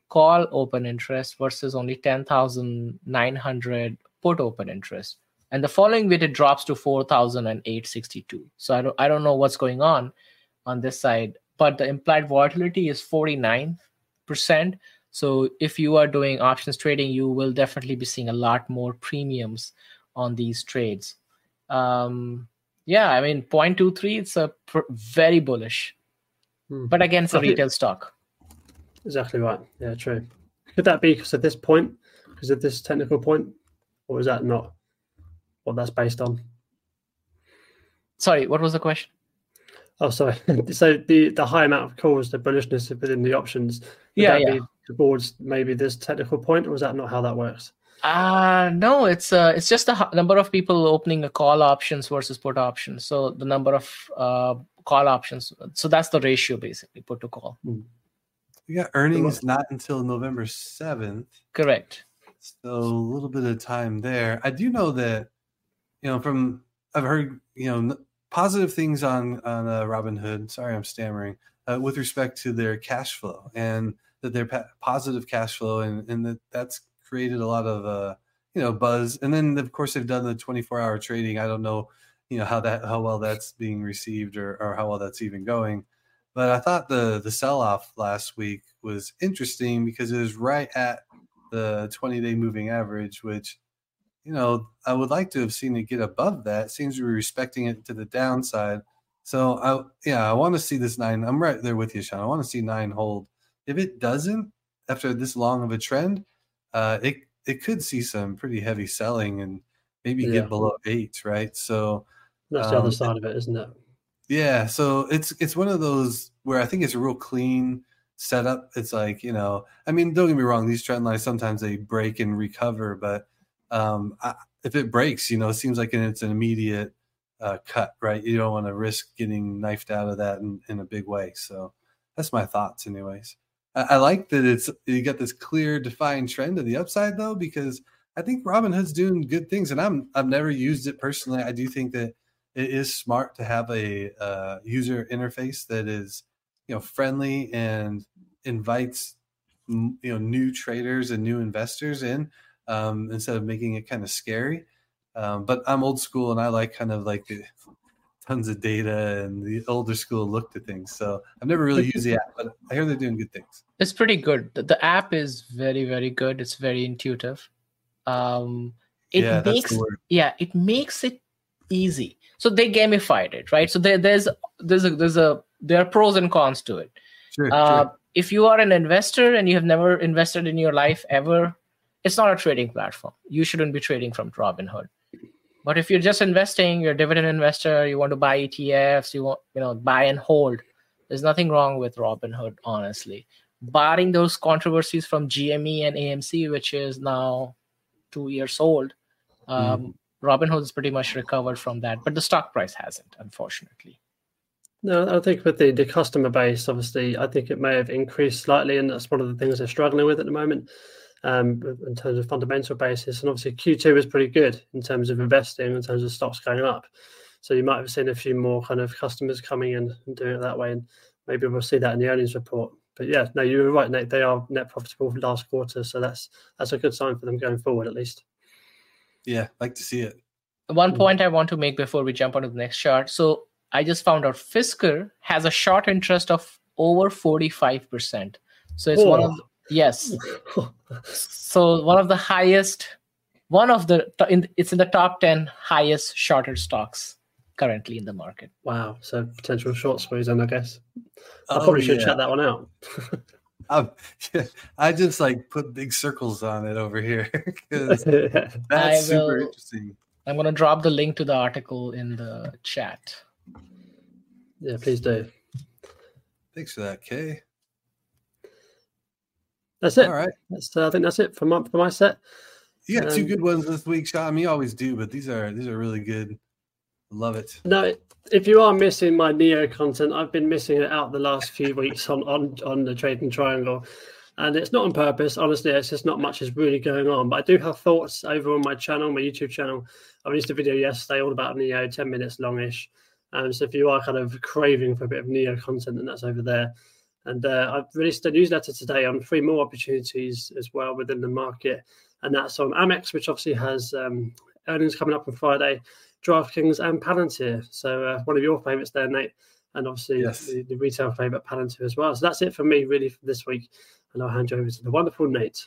Speaker 2: call open interest versus only 10,900 put open interest. And the following week it drops to 4,862. So I don't I don't know what's going on on this side, but the implied volatility is 49%. So if you are doing options trading, you will definitely be seeing a lot more premiums on these trades. Um, yeah, I mean 0.23 it's a pr- very bullish. Hmm. But again, it's a retail stock.
Speaker 3: Exactly right. Yeah, true. Could that be because of this point, because of this technical point, or is that not what that's based on?
Speaker 2: Sorry, what was the question?
Speaker 3: Oh, sorry. so the the high amount of calls, the bullishness within the options.
Speaker 2: Yeah, yeah.
Speaker 3: Towards maybe this technical point, or is that not how that works?
Speaker 2: Uh no, it's uh it's just the number of people opening a call options versus put options. So the number of uh call options. So that's the ratio basically, put to call.
Speaker 3: Hmm.
Speaker 1: We got earnings not until November 7th.
Speaker 2: Correct.
Speaker 1: So a little bit of time there. I do know that, you know, from I've heard, you know, positive things on on uh, Robinhood. Sorry, I'm stammering. Uh, with respect to their cash flow and that they're positive cash flow and and that that's created a lot of uh you know buzz. And then of course they've done the 24 hour trading. I don't know, you know how that how well that's being received or or how well that's even going. But I thought the the sell off last week was interesting because it was right at the 20 day moving average, which you know I would like to have seen it get above that. Seems to be respecting it to the downside. So I yeah I want to see this nine. I'm right there with you, Shaun. I want to see nine hold. If it doesn't after this long of a trend, uh, it it could see some pretty heavy selling and maybe yeah. get below eight, right? So
Speaker 3: that's the um, other side of it, isn't it?
Speaker 1: Yeah, so it's it's one of those where I think it's a real clean setup. It's like you know, I mean, don't get me wrong; these trend lines sometimes they break and recover, but um, I, if it breaks, you know, it seems like it's an immediate uh, cut, right? You don't want to risk getting knifed out of that in, in a big way. So that's my thoughts, anyways. I, like that it's you got this clear, defined trend to the upside though, because I think Robinhood's doing good things, and I'm I've never used it personally. I do think that it is smart to have a uh, user interface that is you know friendly and invites you know new traders and new investors in um, instead of making it kind of scary. Um, but I'm old school and I like kind of like the tons of data and the older school look to things. So I've never really used the app, but I hear they're doing good things.
Speaker 2: It's pretty good. The, the app is very, very good. It's very intuitive. Um, it
Speaker 1: Yeah, that's
Speaker 2: makes yeah, it makes it easy. So they gamified it, right? So there, there's there's a there's a there are pros and cons to it.
Speaker 1: Sure,
Speaker 2: Uh,
Speaker 1: sure.
Speaker 2: if you are an investor and you have never invested in your life ever, it's not a trading platform. You shouldn't be trading from Robinhood. But if you're just investing, you're a dividend investor, you want to buy ETFs, you want you know buy and hold. There's nothing wrong with Robinhood, honestly. Barring those controversies from GME and AMC, which is now two years old, um, Robinhood is pretty much recovered from that, but the stock price hasn't, unfortunately.
Speaker 3: No, I think with the, the customer base, obviously, I think it may have increased slightly, and that's one of the things they're struggling with at the moment um, in terms of fundamental basis. And obviously, Q2 was pretty good in terms of investing, in terms of stocks going up. So you might have seen a few more kind of customers coming in and doing it that way, and maybe we'll see that in the earnings report. But yeah, no, you were right, Nate. They are net profitable for last quarter, so that's that's a good sign for them going forward, at least.
Speaker 1: Yeah, like to see it.
Speaker 2: One
Speaker 3: Mm.
Speaker 2: point I want to make before we jump onto the next chart. So I just found out Fisker has a short interest of over 45%. So it's one of
Speaker 3: Whoa.
Speaker 2: Yes. So one of the highest one of the in, it's in the top 10 highest shorter stocks currently in the market.
Speaker 3: wow, so potential short squeeze, then I guess. I
Speaker 1: Oh,
Speaker 3: probably should
Speaker 1: yeah.
Speaker 3: check that one out.
Speaker 1: Um, I just like put big circles on it over here because that's
Speaker 2: I
Speaker 1: super interesting.
Speaker 2: I'm going to drop the link to the article in the chat.
Speaker 3: yeah, please do.
Speaker 1: Thanks for that, Kaye.
Speaker 3: That's it.
Speaker 1: All right.
Speaker 3: That's uh, I think that's it for my for my set.
Speaker 1: You got two
Speaker 3: Um,
Speaker 1: good ones this week, Shaun. You always do, but these are these are really good. Love it.
Speaker 3: No, if you are missing my NIO content, I've been missing it out the last few weeks on on on the Trading Triangle, and it's not on purpose. Honestly, it's just not much is really going on. But I do have thoughts over on my channel, my YouTube channel. I released a video yesterday all about NIO, ten minutes longish. Um, so if you are kind of craving for a bit of NIO content, then that's over there. And uh, I've released a newsletter today on three more opportunities as well within the market, and that's on Amex, which obviously has um, earnings coming up on Friday. DraftKings and Palantir. So uh, one of your favourites there, Nate, and obviously
Speaker 1: Yes.
Speaker 3: the, the retail favourite Palantir as well. So that's it for me really for this week, and I'll hand you over to the wonderful Nate.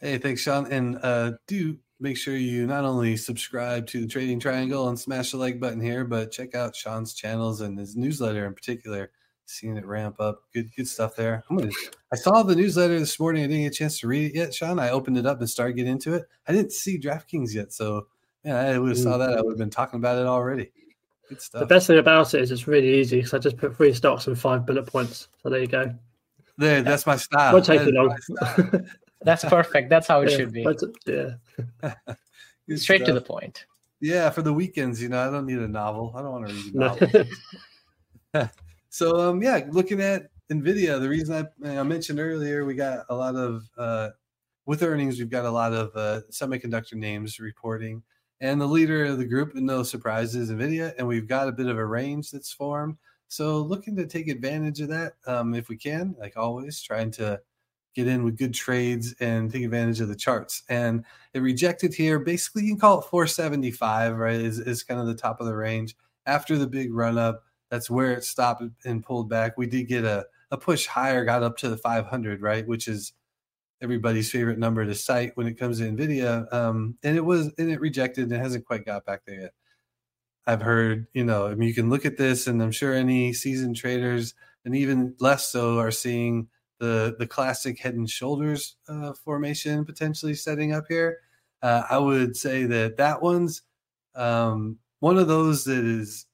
Speaker 1: Hey, thanks, Shaun. And uh, do make sure you not only subscribe to the Trading Triangle and smash the like button here, but check out Shaun's channels and his newsletter in particular. Seeing it ramp up, good good stuff there. I'm gonna, I saw the newsletter this morning. I didn't get a chance to read it yet, Shaun. I opened it up and started getting into it. I didn't see DraftKings yet, so yeah, I would have saw mm. that. I would have been talking about it already. Good
Speaker 3: The best thing about it is it's really easy because I just put three stocks and five bullet points. So there you go.
Speaker 1: There, that's my style.
Speaker 3: Won't take
Speaker 1: That
Speaker 3: you long.
Speaker 2: That's perfect. That's how it
Speaker 3: yeah,
Speaker 2: should be.
Speaker 3: yeah.
Speaker 1: Good
Speaker 2: Straight to the point.
Speaker 1: Yeah, for the weekends, you know, I don't need a novel. I don't want to read a
Speaker 3: No.
Speaker 1: novel. So um yeah, looking at Nvidia, the reason I, I mentioned earlier, we got a lot of uh with earnings, we've got a lot of uh, semiconductor names reporting, and the leader of the group, no surprise, is Nvidia, and we've got a bit of a range that's formed. So looking to take advantage of that um, if we can, like always, trying to get in with good trades and take advantage of the charts. And it rejected here. Basically, you can call it 475, right? Is, is kind of the top of the range. After the big run up, that's where it stopped and pulled back. We did get a, a push higher, got up to the 500, right? Which is everybody's favorite number to cite when it comes to Nvidia. Um, and it was, and it rejected and it hasn't quite got back there yet. I've heard, you know, I mean, you can look at this, and I'm sure any seasoned traders, and even less so, are seeing the the classic head and shoulders uh, formation potentially setting up here. Uh, I would say that that one's um, one of those that is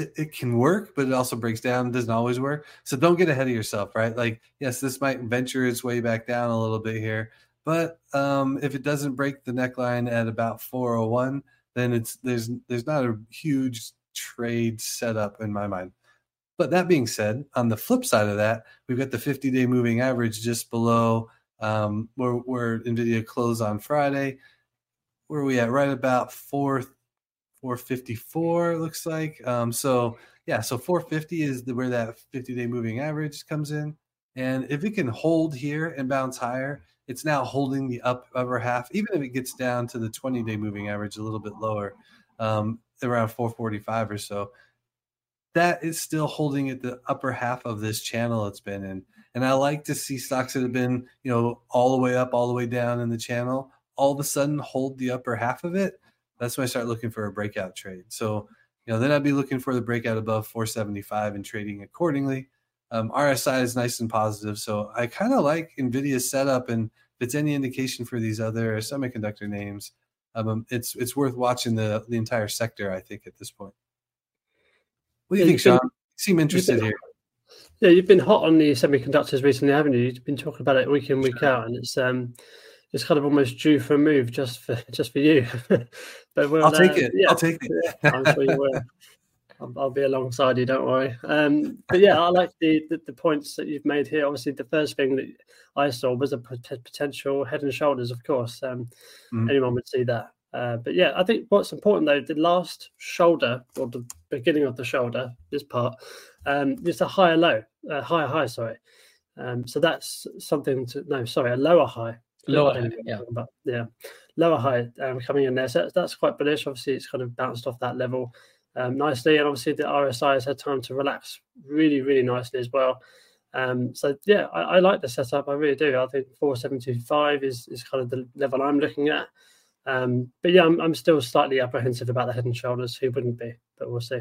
Speaker 1: it, it can work, but it also breaks down. It doesn't always work. So don't get ahead of yourself, right? Like, yes, this might venture its way back down a little bit here, but um, if it doesn't break the neckline at about 401, then it's there's there's not a huge trade setup in my mind. But that being said, on the flip side of that, we've got the 50 day moving average just below um, where, where NVIDIA closed on Friday. Where are we at? Right about 4, 454, it looks like. Um, so, yeah, so 450 is the, where that 50 day moving average comes in. And if it can hold here and bounce higher, it's now holding the up upper half, even if it gets down to the 20 day moving average a little bit lower. um, around 445 or so. That is still holding at the upper half of this channel it's been in. And I like to see stocks that have been, you know, all the way up, all the way down in the channel, all of a sudden hold the upper half of it. That's when I start looking for a breakout trade. So, you know, then I'd be looking for the breakout above 475 and trading accordingly. Um, RSI is nice and positive. So I kind of like NVIDIA's setup. And if it's any indication for these other semiconductor names, um, it's it's worth watching the the entire sector. I think at this point. What do you yeah, think, Shaun? Been, you seem interested
Speaker 3: been,
Speaker 1: here.
Speaker 3: Yeah, you've been hot on the semiconductors recently, haven't you? You've been talking about it week in, week out, and it's um, it's kind of almost due for a move just for just for you.
Speaker 1: but we'll, I'll take uh, it. Yeah, I'll take it.
Speaker 3: yeah, I'm sure you will. I'll, I'll, be alongside you. Don't worry. Um, but yeah, I like the, the, the points that you've made here. Obviously, the first thing that I saw was a potential head and shoulders. Of course, um, mm-hmm. anyone would see that. Uh, but yeah, I think what's important though, the last shoulder or the beginning of the shoulder, this part, um, is a higher low, uh, higher high. Sorry. Um, so that's something to no, sorry, a lower high.
Speaker 2: Lower high, yeah,
Speaker 3: but yeah, lower high um, coming in there. So that's, that's quite bullish. Obviously, it's kind of bounced off that level um, nicely, and obviously the RSI has had time to relax really, really nicely as well. Um, so yeah, I, I, like the setup. I really do. I think 475 is is kind of the level I'm looking at. Um, but yeah, I'm, I'm still slightly apprehensive about the head and shoulders. Who wouldn't be? But we'll see.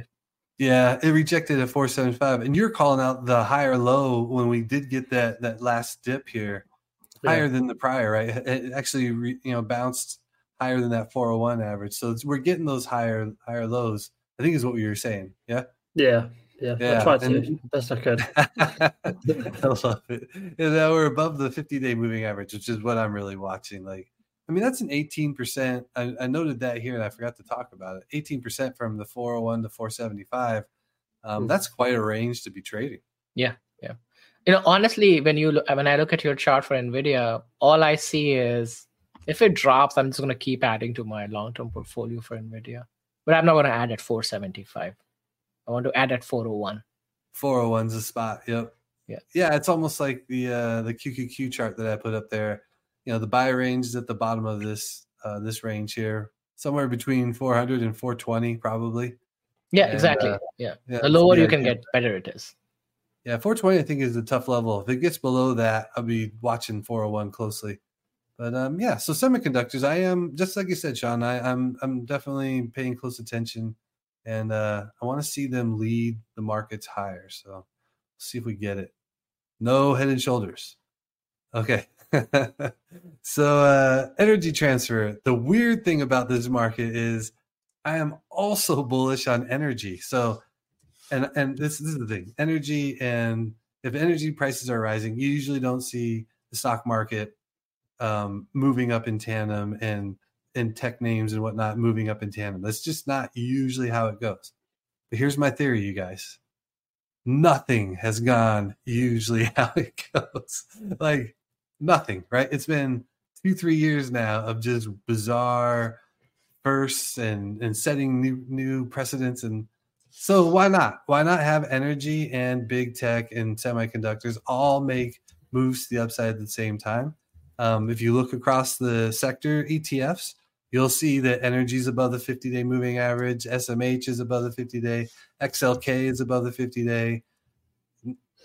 Speaker 1: Yeah, it rejected at 475, and you're calling out the higher low when we did get that that last dip here, yeah. higher than the prior, right? It actually, re, you know, bounced higher than that 401 average. So we're getting those higher higher lows. I think is what you were saying. Yeah.
Speaker 3: Yeah. Yeah, yeah. I tried to best I could. I
Speaker 1: love it. And now we're above the 50 day moving average, which is what I'm really watching. Like I mean, that's an 18%. I, I, noted that here and I forgot to talk about it. 18% from the 401 to 475. Um, mm. That's quite a range to be trading.
Speaker 2: Yeah. Yeah. You know, honestly, when you look, when I look at your chart for NVIDIA, all I see is if it drops, I'm just going to keep adding to my long term portfolio for NVIDIA. But I'm not going to add at 475. I want to add at 401.
Speaker 1: 401's a spot. Yep.
Speaker 2: Yeah.
Speaker 1: Yeah. It's almost like the uh, the QQQ chart that I put up there you know the buy range is at the bottom of this uh, this range here, somewhere between 400 and 420 probably.
Speaker 2: Yeah, and, exactly. Uh, yeah. yeah, the lower you can get, better it is.
Speaker 1: Yeah, 420 I think is a tough level. If it gets below that, I'll be watching 401 closely. But um, yeah, so semiconductors, I am just like you said, Shaun. I, I'm I'm definitely paying close attention, and uh, I want to see them lead the markets higher. So see if we get it. No head and shoulders. Okay. so uh, energy transfer. The weird thing about this market is I am also bullish on energy. So and and this, this is the thing. Energy and if energy prices are rising, you usually don't see the stock market um, moving up in tandem and and tech names and whatnot moving up in tandem. That's just not usually how it goes. But here's my theory, you guys. Nothing has gone usually how it goes. Like nothing, right? It's been two, three years now of just bizarre firsts and and setting new new precedents and so why not? Why not have energy and big tech and semiconductors all make moves to the upside at the same time? Um, if you look across the sector ETFs, you'll see that energy is above the 50 day moving average, SMH is above the 50 day, XLK is above the 50 day,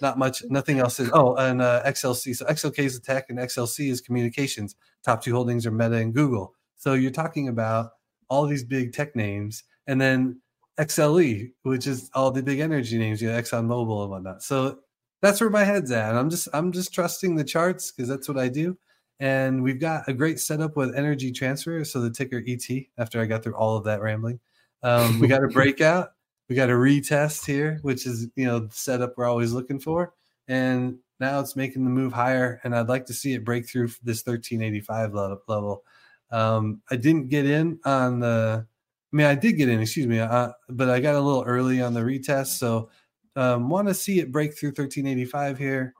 Speaker 1: not much, nothing else is. Oh, and uh, XLC. So XLK is the tech, and XLC is communications. Top two holdings are Meta and Google. So you're talking about all these big tech names, and then XLE, which is all the big energy names, you know, Exxon Mobil and whatnot. So that's where my head's at. I'm just I'm just trusting the charts because that's what I do. And we've got a great setup with energy transfer. So the ticker ET. After I got through all of that rambling, um, we got a breakout we got a retest here, which is you know the setup we're always looking for, and now it's making the move higher, and I'd like to see it break through this 1385 level. Um, I didn't get in on the, mean I did get in, excuse me, uh, but I got a little early on the retest, so um, want to see it break through 1385 here.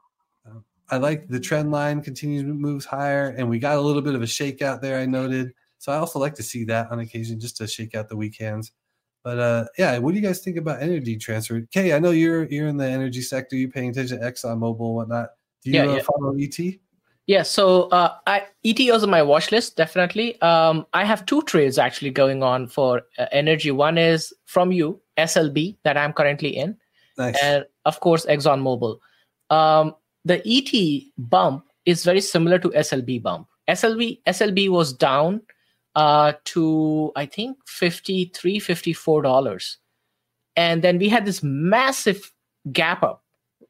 Speaker 1: Uh, I like the trend line continues moves higher, and we got a little bit of a shakeout there. I noted, so I also like to see that on occasion just to shake out the weak hands. But uh, yeah, what do you guys think about energy transfer? Kaye, I know you're you're in the energy sector. You're paying attention to Exxon Mobil and whatnot. Do you
Speaker 2: yeah,
Speaker 1: uh,
Speaker 2: yeah.
Speaker 1: follow ET?
Speaker 2: Yeah, so uh, I, ETOs on my watch list, definitely. Um, I have two trades actually going on for uh, energy. One is from you, SLB, that I'm currently in.
Speaker 1: Nice.
Speaker 2: And of course, ExxonMobil. Um, the ET bump is very similar to SLB bump. SLB, SLB was down uh, to, I think, $53, $54. And then we had this massive gap up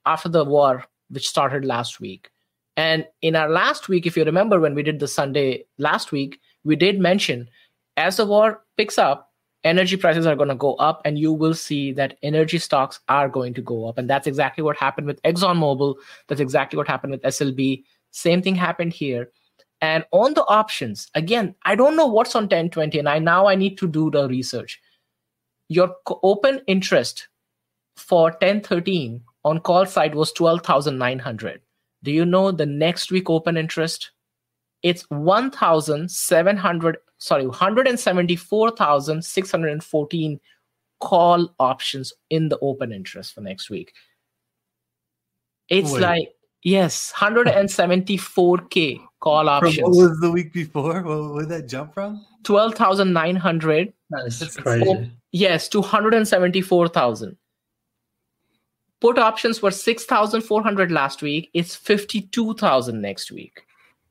Speaker 2: after the war, which started last week and in our last week, if you remember when we did the Sunday last week, we did mention as the war picks up, energy prices are going to go up, and you will see that energy stocks are going to go up. And that's exactly what happened with ExxonMobil. That's exactly what happened with SLB. Same thing happened here. And on the options, again, I don't know what's on 1020, and I now I need to do the research. Your open interest for 1013 on call side was 12,900 do you know the next week open interest? It's 1,700, sorry, 174,614 call options in the open interest for next week. It's Wait. like, yes, 174K call options.
Speaker 1: From what was the week before? Where did that jump from?
Speaker 2: 12,900.
Speaker 3: That's crazy.
Speaker 2: yes, to 174,000. Put options were 6,400 last week. It's 52,000 next week.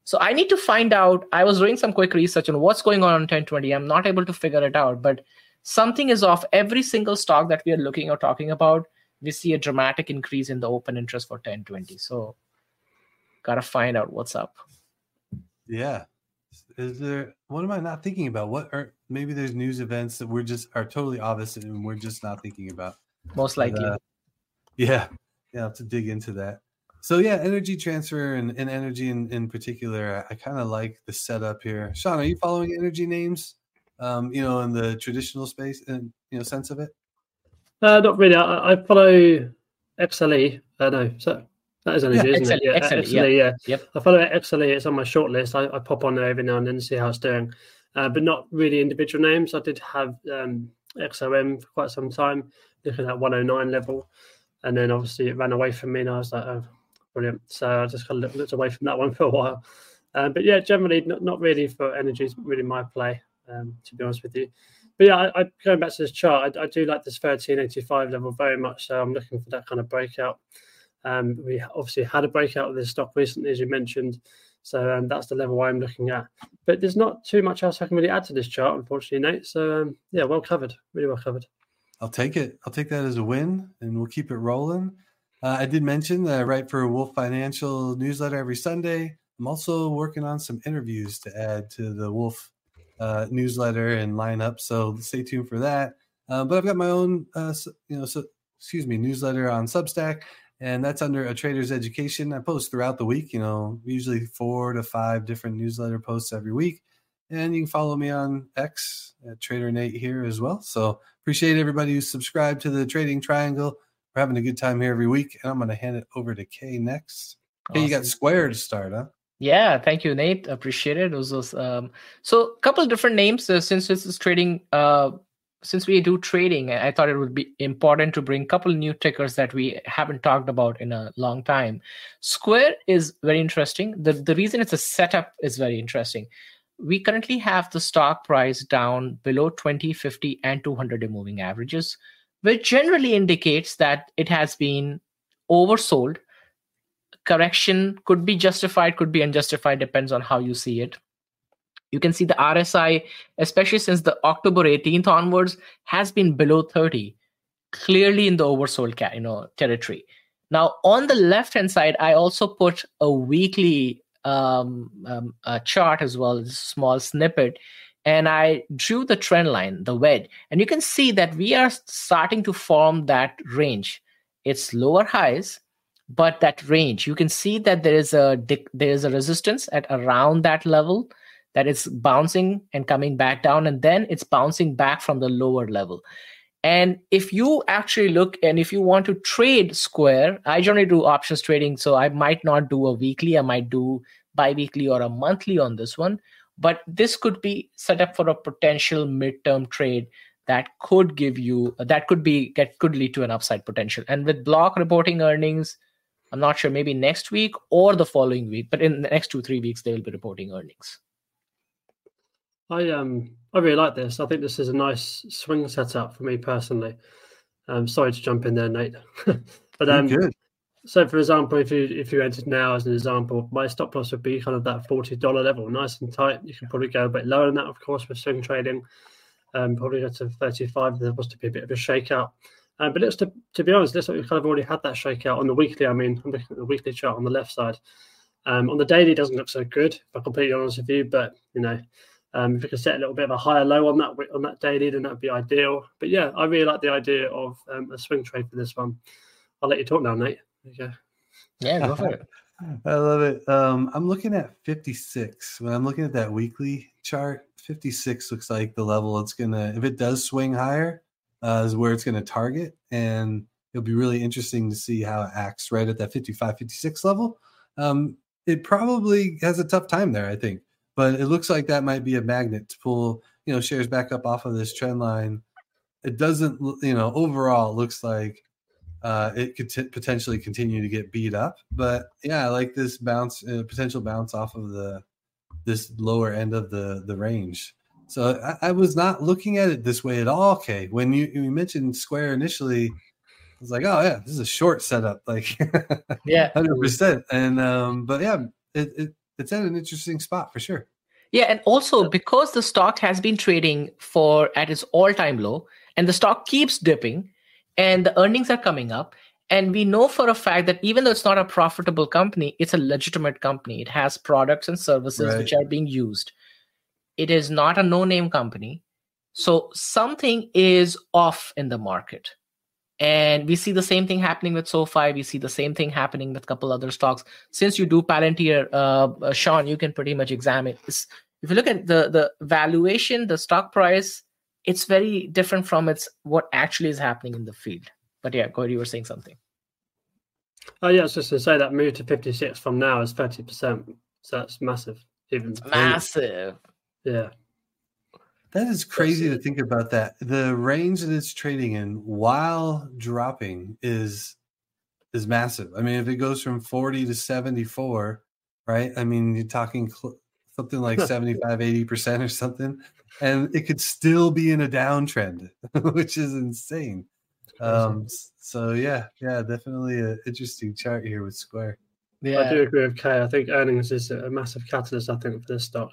Speaker 2: So I need to find out. I was doing some quick research on what's going on on 1020. I'm not able to figure it out, but something is off. Every single stock that we are looking or talking about, we see a dramatic increase in the open interest for 1020. So gotta find out what's up.
Speaker 1: Yeah. Is there what am I not thinking about? What are maybe there's news events that we're just are totally obvious and we're just not thinking about.
Speaker 2: Most likely. But, uh,
Speaker 1: yeah, yeah, I'll have to dig into that. So yeah, energy transfer and, and energy in, in particular, I, I kind of like the setup here. Shaun, are you following energy names? Um, you know, in the traditional space and you know sense of it.
Speaker 3: Uh, not really. I, I follow XLE. Uh, no, so that is energy, yeah, isn't XLE, it? Yeah, XLE, XLE, yeah. Yep. I follow XLE. It's on my short list. I, I pop on there every now and then to see how it's doing, uh, but not really individual names. I did have um, XOM for quite some time, looking at 109 level and then obviously it ran away from me, and I was like, oh, brilliant. So I just kind of looked away from that one for a while. Um, but yeah, generally not, not really for energy is really my play, um, to be honest with you. But yeah, I, I going back to this chart, I, I, do like this 1385 level very much. So I'm looking for that kind of breakout. Um, we obviously had a breakout of this stock recently, as you mentioned. So um, that's the level I'm looking at. But there's not too much else I can really add to this chart, unfortunately, Nate. So um, yeah, well covered, really well covered.
Speaker 1: I'll take it. I'll take that as a win, and we'll keep it rolling. Uh, I did mention that I write for a Wolf Financial newsletter every Sunday. I'm also working on some interviews to add to the Wolf uh, newsletter and lineup, so stay tuned for that. Uh, but I've got my own, uh, you know, so, excuse me, newsletter on Substack, and that's under a trader's education. I post throughout the week, you know, usually four to five different newsletter posts every week. And you can follow me on X at Trader Nate here as well. So appreciate everybody who subscribed to the Trading Triangle. We're having a good time here every week. And I'm going to hand it over to Kaye next. Awesome. Hey, you got Square to start, huh?
Speaker 2: Yeah, thank you, Nate. Appreciate it. it was, um, so a couple of different names uh, since this is trading. Uh, since we do trading, I thought it would be important to bring a couple new tickers that we haven't talked about in a long time. Square is very interesting. The the reason it's a setup is very interesting we currently have the stock price down below 20, 50, and 200 day moving averages, which generally indicates that it has been oversold. Correction could be justified, could be unjustified, depends on how you see it. You can see the RSI, especially since the October 18th onwards, has been below 30, clearly in the oversold you know, territory. Now, on the left hand side, I also put a weekly um, um, a chart as well, as a small snippet, and I drew the trend line, the wedge, and you can see that we are starting to form that range. It's lower highs, but that range, you can see that there is a there is a resistance at around that level that it's bouncing and coming back down, and then it's bouncing back from the lower level. And if you actually look and if you want to trade Square, I generally do options trading. So I might not do a weekly, I might do bi-weekly or a monthly on this one. But this could be set up for a potential midterm trade that could give you that could be that could lead to an upside potential. And with block reporting earnings, I'm not sure, maybe next week or the following week, but in the next two, three weeks, they will be reporting earnings.
Speaker 3: I um I really like this. I think this is a nice swing setup for me personally. Um, sorry to jump in there, Nate. but um,
Speaker 1: good.
Speaker 3: So, for example, if you if you entered now as an example, my stop loss would be kind of that forty dollar level, nice and tight. You can probably go a bit lower than that, of course, with swing trading. Um, probably go to thirty five. There was to be a bit of a shakeout. Um, but it's to to be honest, this we kind of already had that shakeout on the weekly. I mean, I'm looking at the weekly chart on the left side. Um, on the daily, it doesn't look so good. If I'm completely honest with you, but you know, um, if we could set a little bit of a higher low on that on that daily, then that would be ideal. But yeah, I really like the idea of um, a swing trade for this one. I'll let you talk now, Nate. There.
Speaker 2: Yeah, go for it.
Speaker 1: I love it. Um, I'm looking at 56. When I'm looking at that weekly chart, 56 looks like the level it's gonna. If it does swing higher, uh, is where it's gonna target, and it'll be really interesting to see how it acts right at that 55, 56 level. Um, it probably has a tough time there, I think, but it looks like that might be a magnet to pull, you know, shares back up off of this trend line. It doesn't, you know, overall it looks like uh, it could t- potentially continue to get beat up. But yeah, I like this bounce, uh, potential bounce off of the this lower end of the the range. So I, I, was not looking at it this way at all. Okay, when you, you mentioned Square initially, I was like, oh yeah, this is a short setup, like
Speaker 2: yeah,
Speaker 1: hundred percent. And um, but yeah, it, it it's at an interesting spot for sure.
Speaker 2: Yeah, and also because the stock has been trading for at its all-time low, and the stock keeps dipping, and the earnings are coming up and we know for a fact that even though it's not a profitable company it's a legitimate company it has products and services right. which are being used it is not a no name company so something is off in the market and we see the same thing happening with SoFi. We see the same thing happening with a couple other stocks. Since you do Palantir, uh, uh, Shaun, you can pretty much examine this. If you look at the the valuation, the stock price, it's very different from its what actually is happening in the field. But yeah, Corey, you were saying something.
Speaker 3: Oh yeah, I was just to say that move to 56 from now is 30%. So that's massive. Even
Speaker 2: massive.
Speaker 3: Yeah.
Speaker 1: That is crazy to think about that. The range that it's trading in while dropping is is massive. I mean, if it goes from 40 to 74, right? I mean, you're talking cl- something like 75, 80% or something and it could still be in a downtrend, which is insane. Um, so yeah, yeah, definitely an interesting chart here with Square.
Speaker 3: Yeah, I do agree with Kaye. I think earnings is a massive catalyst. I think for this stock,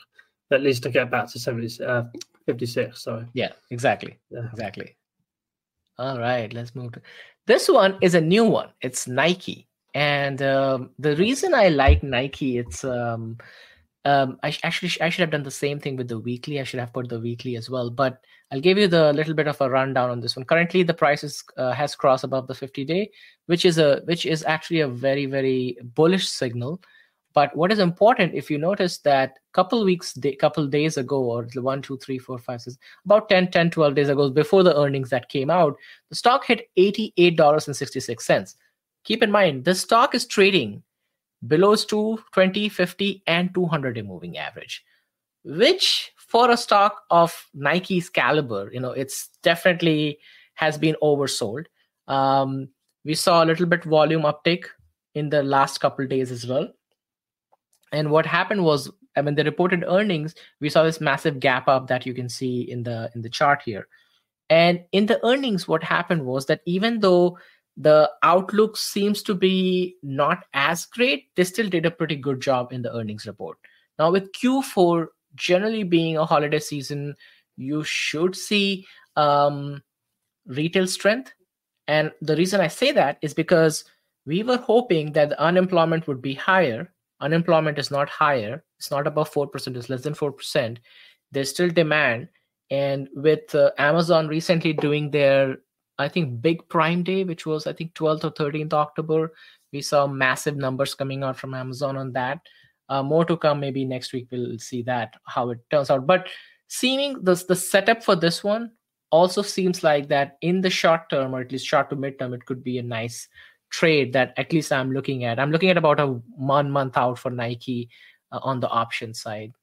Speaker 3: at least to get back to 70, uh, 56. Sorry.
Speaker 2: Yeah, exactly. Yeah. Exactly. All right, let's move to this one. Is a new one. It's Nike, and um, the reason I like Nike, it's um, um, I sh- actually I should have done the same thing with the weekly. I should have put the weekly as well, but I'll give you the little bit of a rundown on this one. Currently, the price is, uh, has crossed above the 50 day, which is a which is actually a very very bullish signal. But what is important, if you notice that couple weeks, day, couple days ago, or one, two, three, four, five, six, about 10, 10, 12 days ago, before the earnings that came out, the stock hit $88.66. Keep in mind, the stock is trading below 220 50 and 200 day moving average which for a stock of nike's caliber you know it's definitely has been oversold um, we saw a little bit volume uptick in the last couple days as well and what happened was I mean, the reported earnings we saw this massive gap up that you can see in the in the chart here and in the earnings what happened was that even though the outlook seems to be not as great. They still did a pretty good job in the earnings report. Now, with Q4 generally being a holiday season, you should see um, retail strength. And the reason I say that is because we were hoping that the unemployment would be higher. Unemployment is not higher, it's not above 4%, it's less than 4%. There's still demand. And with uh, Amazon recently doing their I think Big Prime Day, which was I think 12th or 13th October. We saw massive numbers coming out from Amazon on that. Uh, more to come. Maybe next week we'll see that how it turns out. But seeming the the setup for this one also seems like that in the short term, or at least short to mid term, it could be a nice trade that at least I'm looking at. I'm looking at about a one month out for Nike uh, on the option side.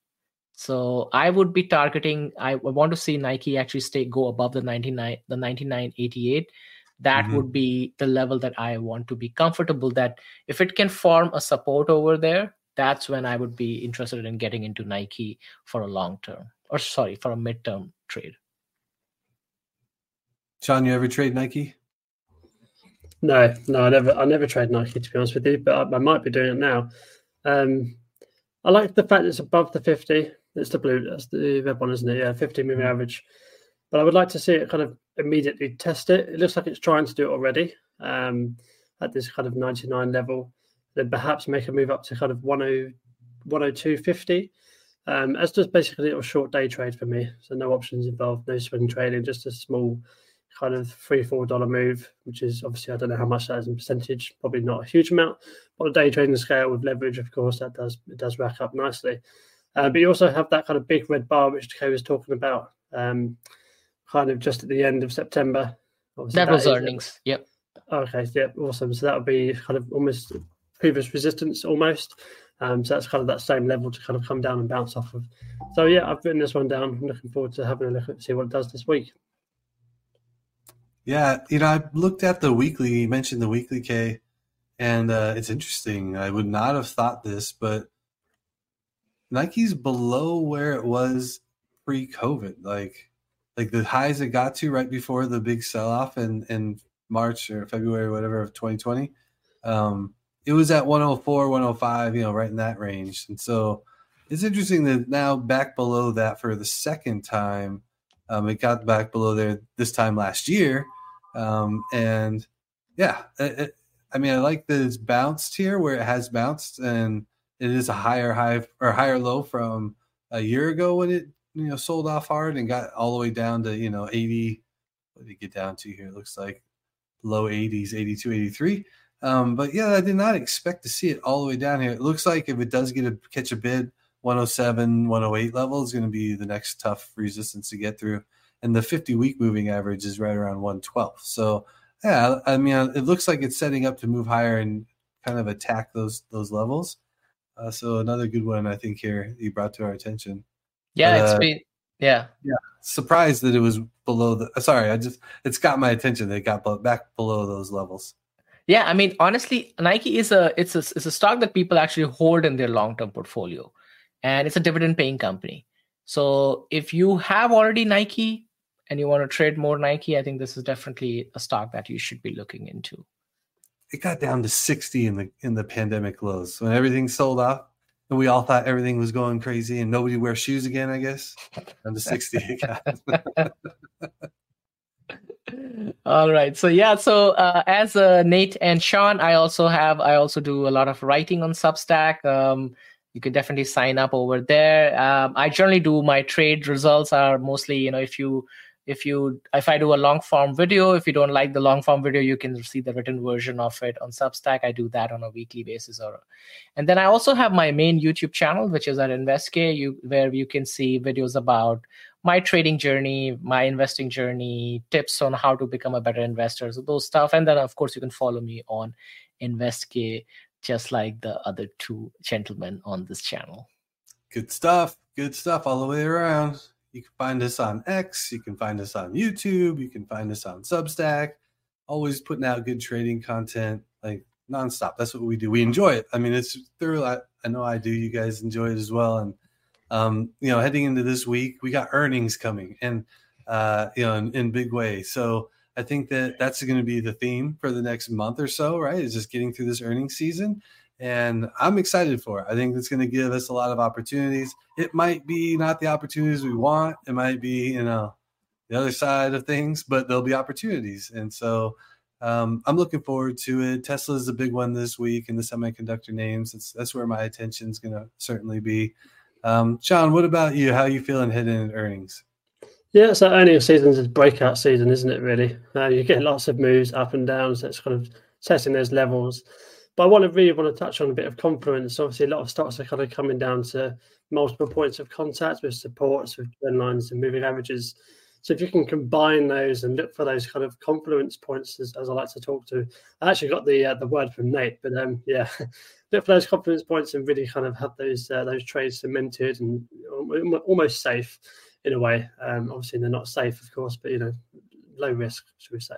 Speaker 2: So I would be targeting. I want to see Nike actually stay go above the 99, the 99.88. that
Speaker 1: Mhm.
Speaker 2: would be the level that I want to be comfortable. That if it can form a support over there, that's when I would be interested in getting into Nike for a long term, or sorry, for a midterm trade.
Speaker 1: Shaun, you ever trade Nike?
Speaker 3: No, no, I never, I never trade Nike to be honest with you, but I, I might be doing it now. Um, I like the fact it's above the fifty. It's the blue, that's the red one, isn't it? Yeah, fifty moving average. But I would like to see it kind of immediately test it. It looks like it's trying to do it already um, at this kind of ninety nine level. Then perhaps make a move up to kind of 10, 102.50. Um, as just basically a little short day trade for me. So no options involved, no swing trading, just a small kind of three, four dollar move, which is obviously I don't know how much that is in percentage, probably not a huge amount. But on a day trading scale with leverage, of course, that does it does rack up nicely. Uh, but you also have that kind of big red bar which Kay was talking about, um, kind of just at the end of September. Obviously,
Speaker 2: That
Speaker 3: that
Speaker 2: was earnings. Yep.
Speaker 3: Okay, yeah, awesome. So that would be kind of almost previous resistance, almost. Um, so that's kind of that same level to kind of come down and bounce off of. So yeah, I've written this one down. I'm looking forward to having a look at see what it does this week.
Speaker 1: Yeah, you know, I looked at the weekly. You mentioned the weekly Kaye, and uh, it's interesting. I would not have thought this, but Nike's below where it was pre-COVID. Like, like the highs it got to right before the big sell-off in in March or February, or whatever of 2020. Um, it was at 104, 105, you know, right in that range. And so it's interesting that now back below that for the second time. Um, it got back below there this time last year. Um, and yeah, it, it- I mean, I like that it's bounced here where it has bounced, and it is a higher high or higher low from a year ago when it you know sold off hard and got all the way down to you know 80. What did it get down to here? It looks like low 80s, 82, 83. Um, but yeah, I did not expect to see it all the way down here. It looks like if it does get a catch a bid, 107, 108 level is going to be the next tough resistance to get through. And the 50 week moving average is right around 112. So yeah, I mean, it looks like it's setting up to move higher and kind of attack those those levels. Uh, so another good one I think here you brought to our attention.
Speaker 2: Yeah, it's
Speaker 1: Uh,
Speaker 2: been yeah.
Speaker 1: Yeah surprised that it was below the. uh, Sorry, I just it's got my attention. That it got back below those levels.
Speaker 2: Yeah, I mean, honestly, Nike is a it's a it's a stock that people actually hold in their long term portfolio, and it's a dividend paying company. So if you have already Nike and you want to trade more Nike, I think this is definitely a stock that you should be looking into.
Speaker 1: It got down to 60 in the in the pandemic lows when everything sold off, and we all thought everything was going crazy and nobody wears shoes again. I guess down to 60. it got.
Speaker 2: All right. So yeah. So uh, as uh, Nate and Shaun, I also have I also do a lot of writing on Substack. Um, you can definitely sign up over there. Um, I generally do my trade results are mostly you know if you if you if I do a long form video, if you don't like the long form video, you can see the written version of it on Substack. I do that on a weekly basis, or and then I also have my main YouTube channel, which is at InvestKaye, you where you can see videos about my trading journey, my investing journey, tips on how to become a better investor, so those stuff. And then, of course, you can follow me on InvestKaye, just like the other two gentlemen on this channel.
Speaker 1: Good stuff. Good stuff all the way around. You can find us on X. You can find us on YouTube. You can find us on Substack. Always putting out good trading content, like nonstop. That's what we do. We enjoy it. I mean, it's thorough. I, I know I do. You guys enjoy it as well. And um, you know, heading into this week, we got earnings coming, and uh, you know, in, in big way. So I think that that's going to be the theme for the next month or so. Right? Is just getting through this earnings season and I'm excited for it. I think it's going to give us a lot of opportunities. It might be not the opportunities we want. It might be, you know, the other side of things, but there'll be opportunities. And so um, I'm looking forward to it. Tesla is a big one this week, and the semiconductor names. That's that's where my attention is going to certainly be. Um, Shaun, what about you? How are you feeling heading into earnings?
Speaker 3: Yeah, so earnings season is breakout season, isn't it? Really, uh, you get lots of moves up and down. So it's kind of testing those levels. But I want to really want to touch on a bit of confluence. Obviously, a lot of stocks are kind of coming down to multiple points of contact with supports, with trend lines, and moving averages. So if you can combine those and look for those kind of confluence points, as, as I like to talk to, I actually got the uh, the word from Nate, but um, yeah, look for those confluence points and really kind of have those uh, those trades cemented and almost safe in a way. Um, obviously, they're not safe, of course, but you know, low risk, should we say?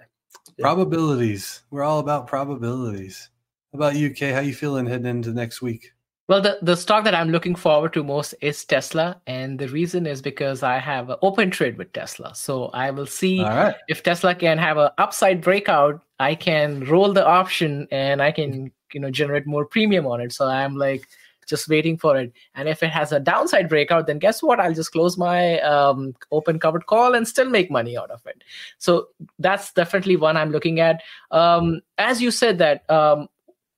Speaker 3: Yeah.
Speaker 1: Probabilities. We're all about probabilities. How about you, Kaye? How you feeling heading into next week?
Speaker 2: Well, the, the stock that I'm looking forward to most is Tesla. And the reason is because I have an open trade with Tesla. So I will see
Speaker 1: right.
Speaker 2: if Tesla can have an upside breakout, I can roll the option and I can, you know, generate more premium on it. So I'm like just waiting for it. And if it has a downside breakout, then guess what? I'll just close my um, open covered call and still make money out of it. So that's definitely one I'm looking at. Um, as you said that um,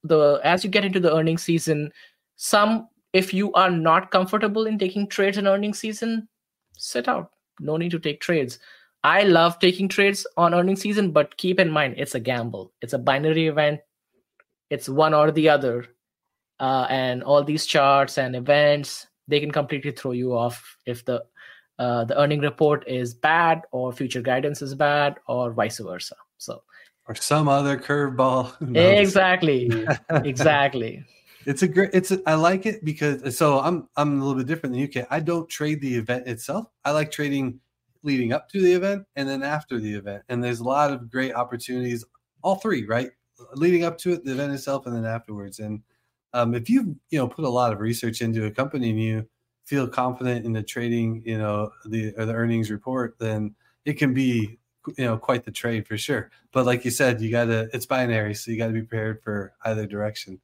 Speaker 2: the as you get into the earnings season, some if you are not comfortable in taking trades in earnings season, sit out. No need to take trades. I love taking trades on earnings season, but keep in mind it's a gamble. It's a binary event. It's one or the other. Uh, and all these charts and events, they can completely throw you off if the uh, the earning report is bad or future guidance is bad or vice versa. So
Speaker 1: Or some other curveball. No, I'm just-
Speaker 2: exactly, exactly.
Speaker 1: It's a great. It's. A, I like it because so I'm. I'm a little bit different than you. Can I don't trade the event itself. I like trading leading up to the event and then after the event. And there's a lot of great opportunities. All three, right? Leading up to it, the event itself, and then afterwards. And um, if you you know put a lot of research into a company and you feel confident in the trading, you know the or the earnings report, then it can be you know quite the trade for sure. But like you said, you gotta. It's binary, so you got to be prepared for either direction.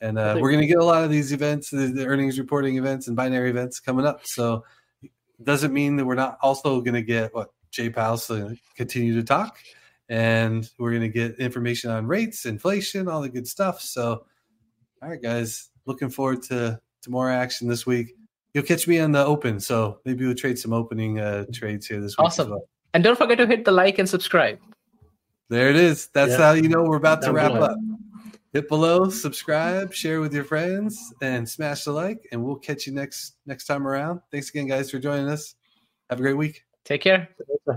Speaker 1: And uh, we're going to get a lot of these events, the, the earnings reporting events and binary events coming up. So doesn't mean that we're not also going to get what Jay Powell's to continue to talk, and we're going to get information on rates, inflation, all the good stuff. So, all right, guys, looking forward to to more action this week. You'll catch me on the open, so maybe we'll trade some opening uh, trades here this week. as
Speaker 2: Awesome.
Speaker 1: well.
Speaker 2: And don't forget to hit the like and subscribe.
Speaker 1: There it is. That's
Speaker 3: Yeah.
Speaker 1: how you know we're about to wrap
Speaker 3: below.
Speaker 1: up. Hit below, subscribe, share with your friends, and smash the like. And we'll catch you next next time around. Thanks again, guys, for joining us. Have a great week.
Speaker 2: Take care.
Speaker 3: Yeah.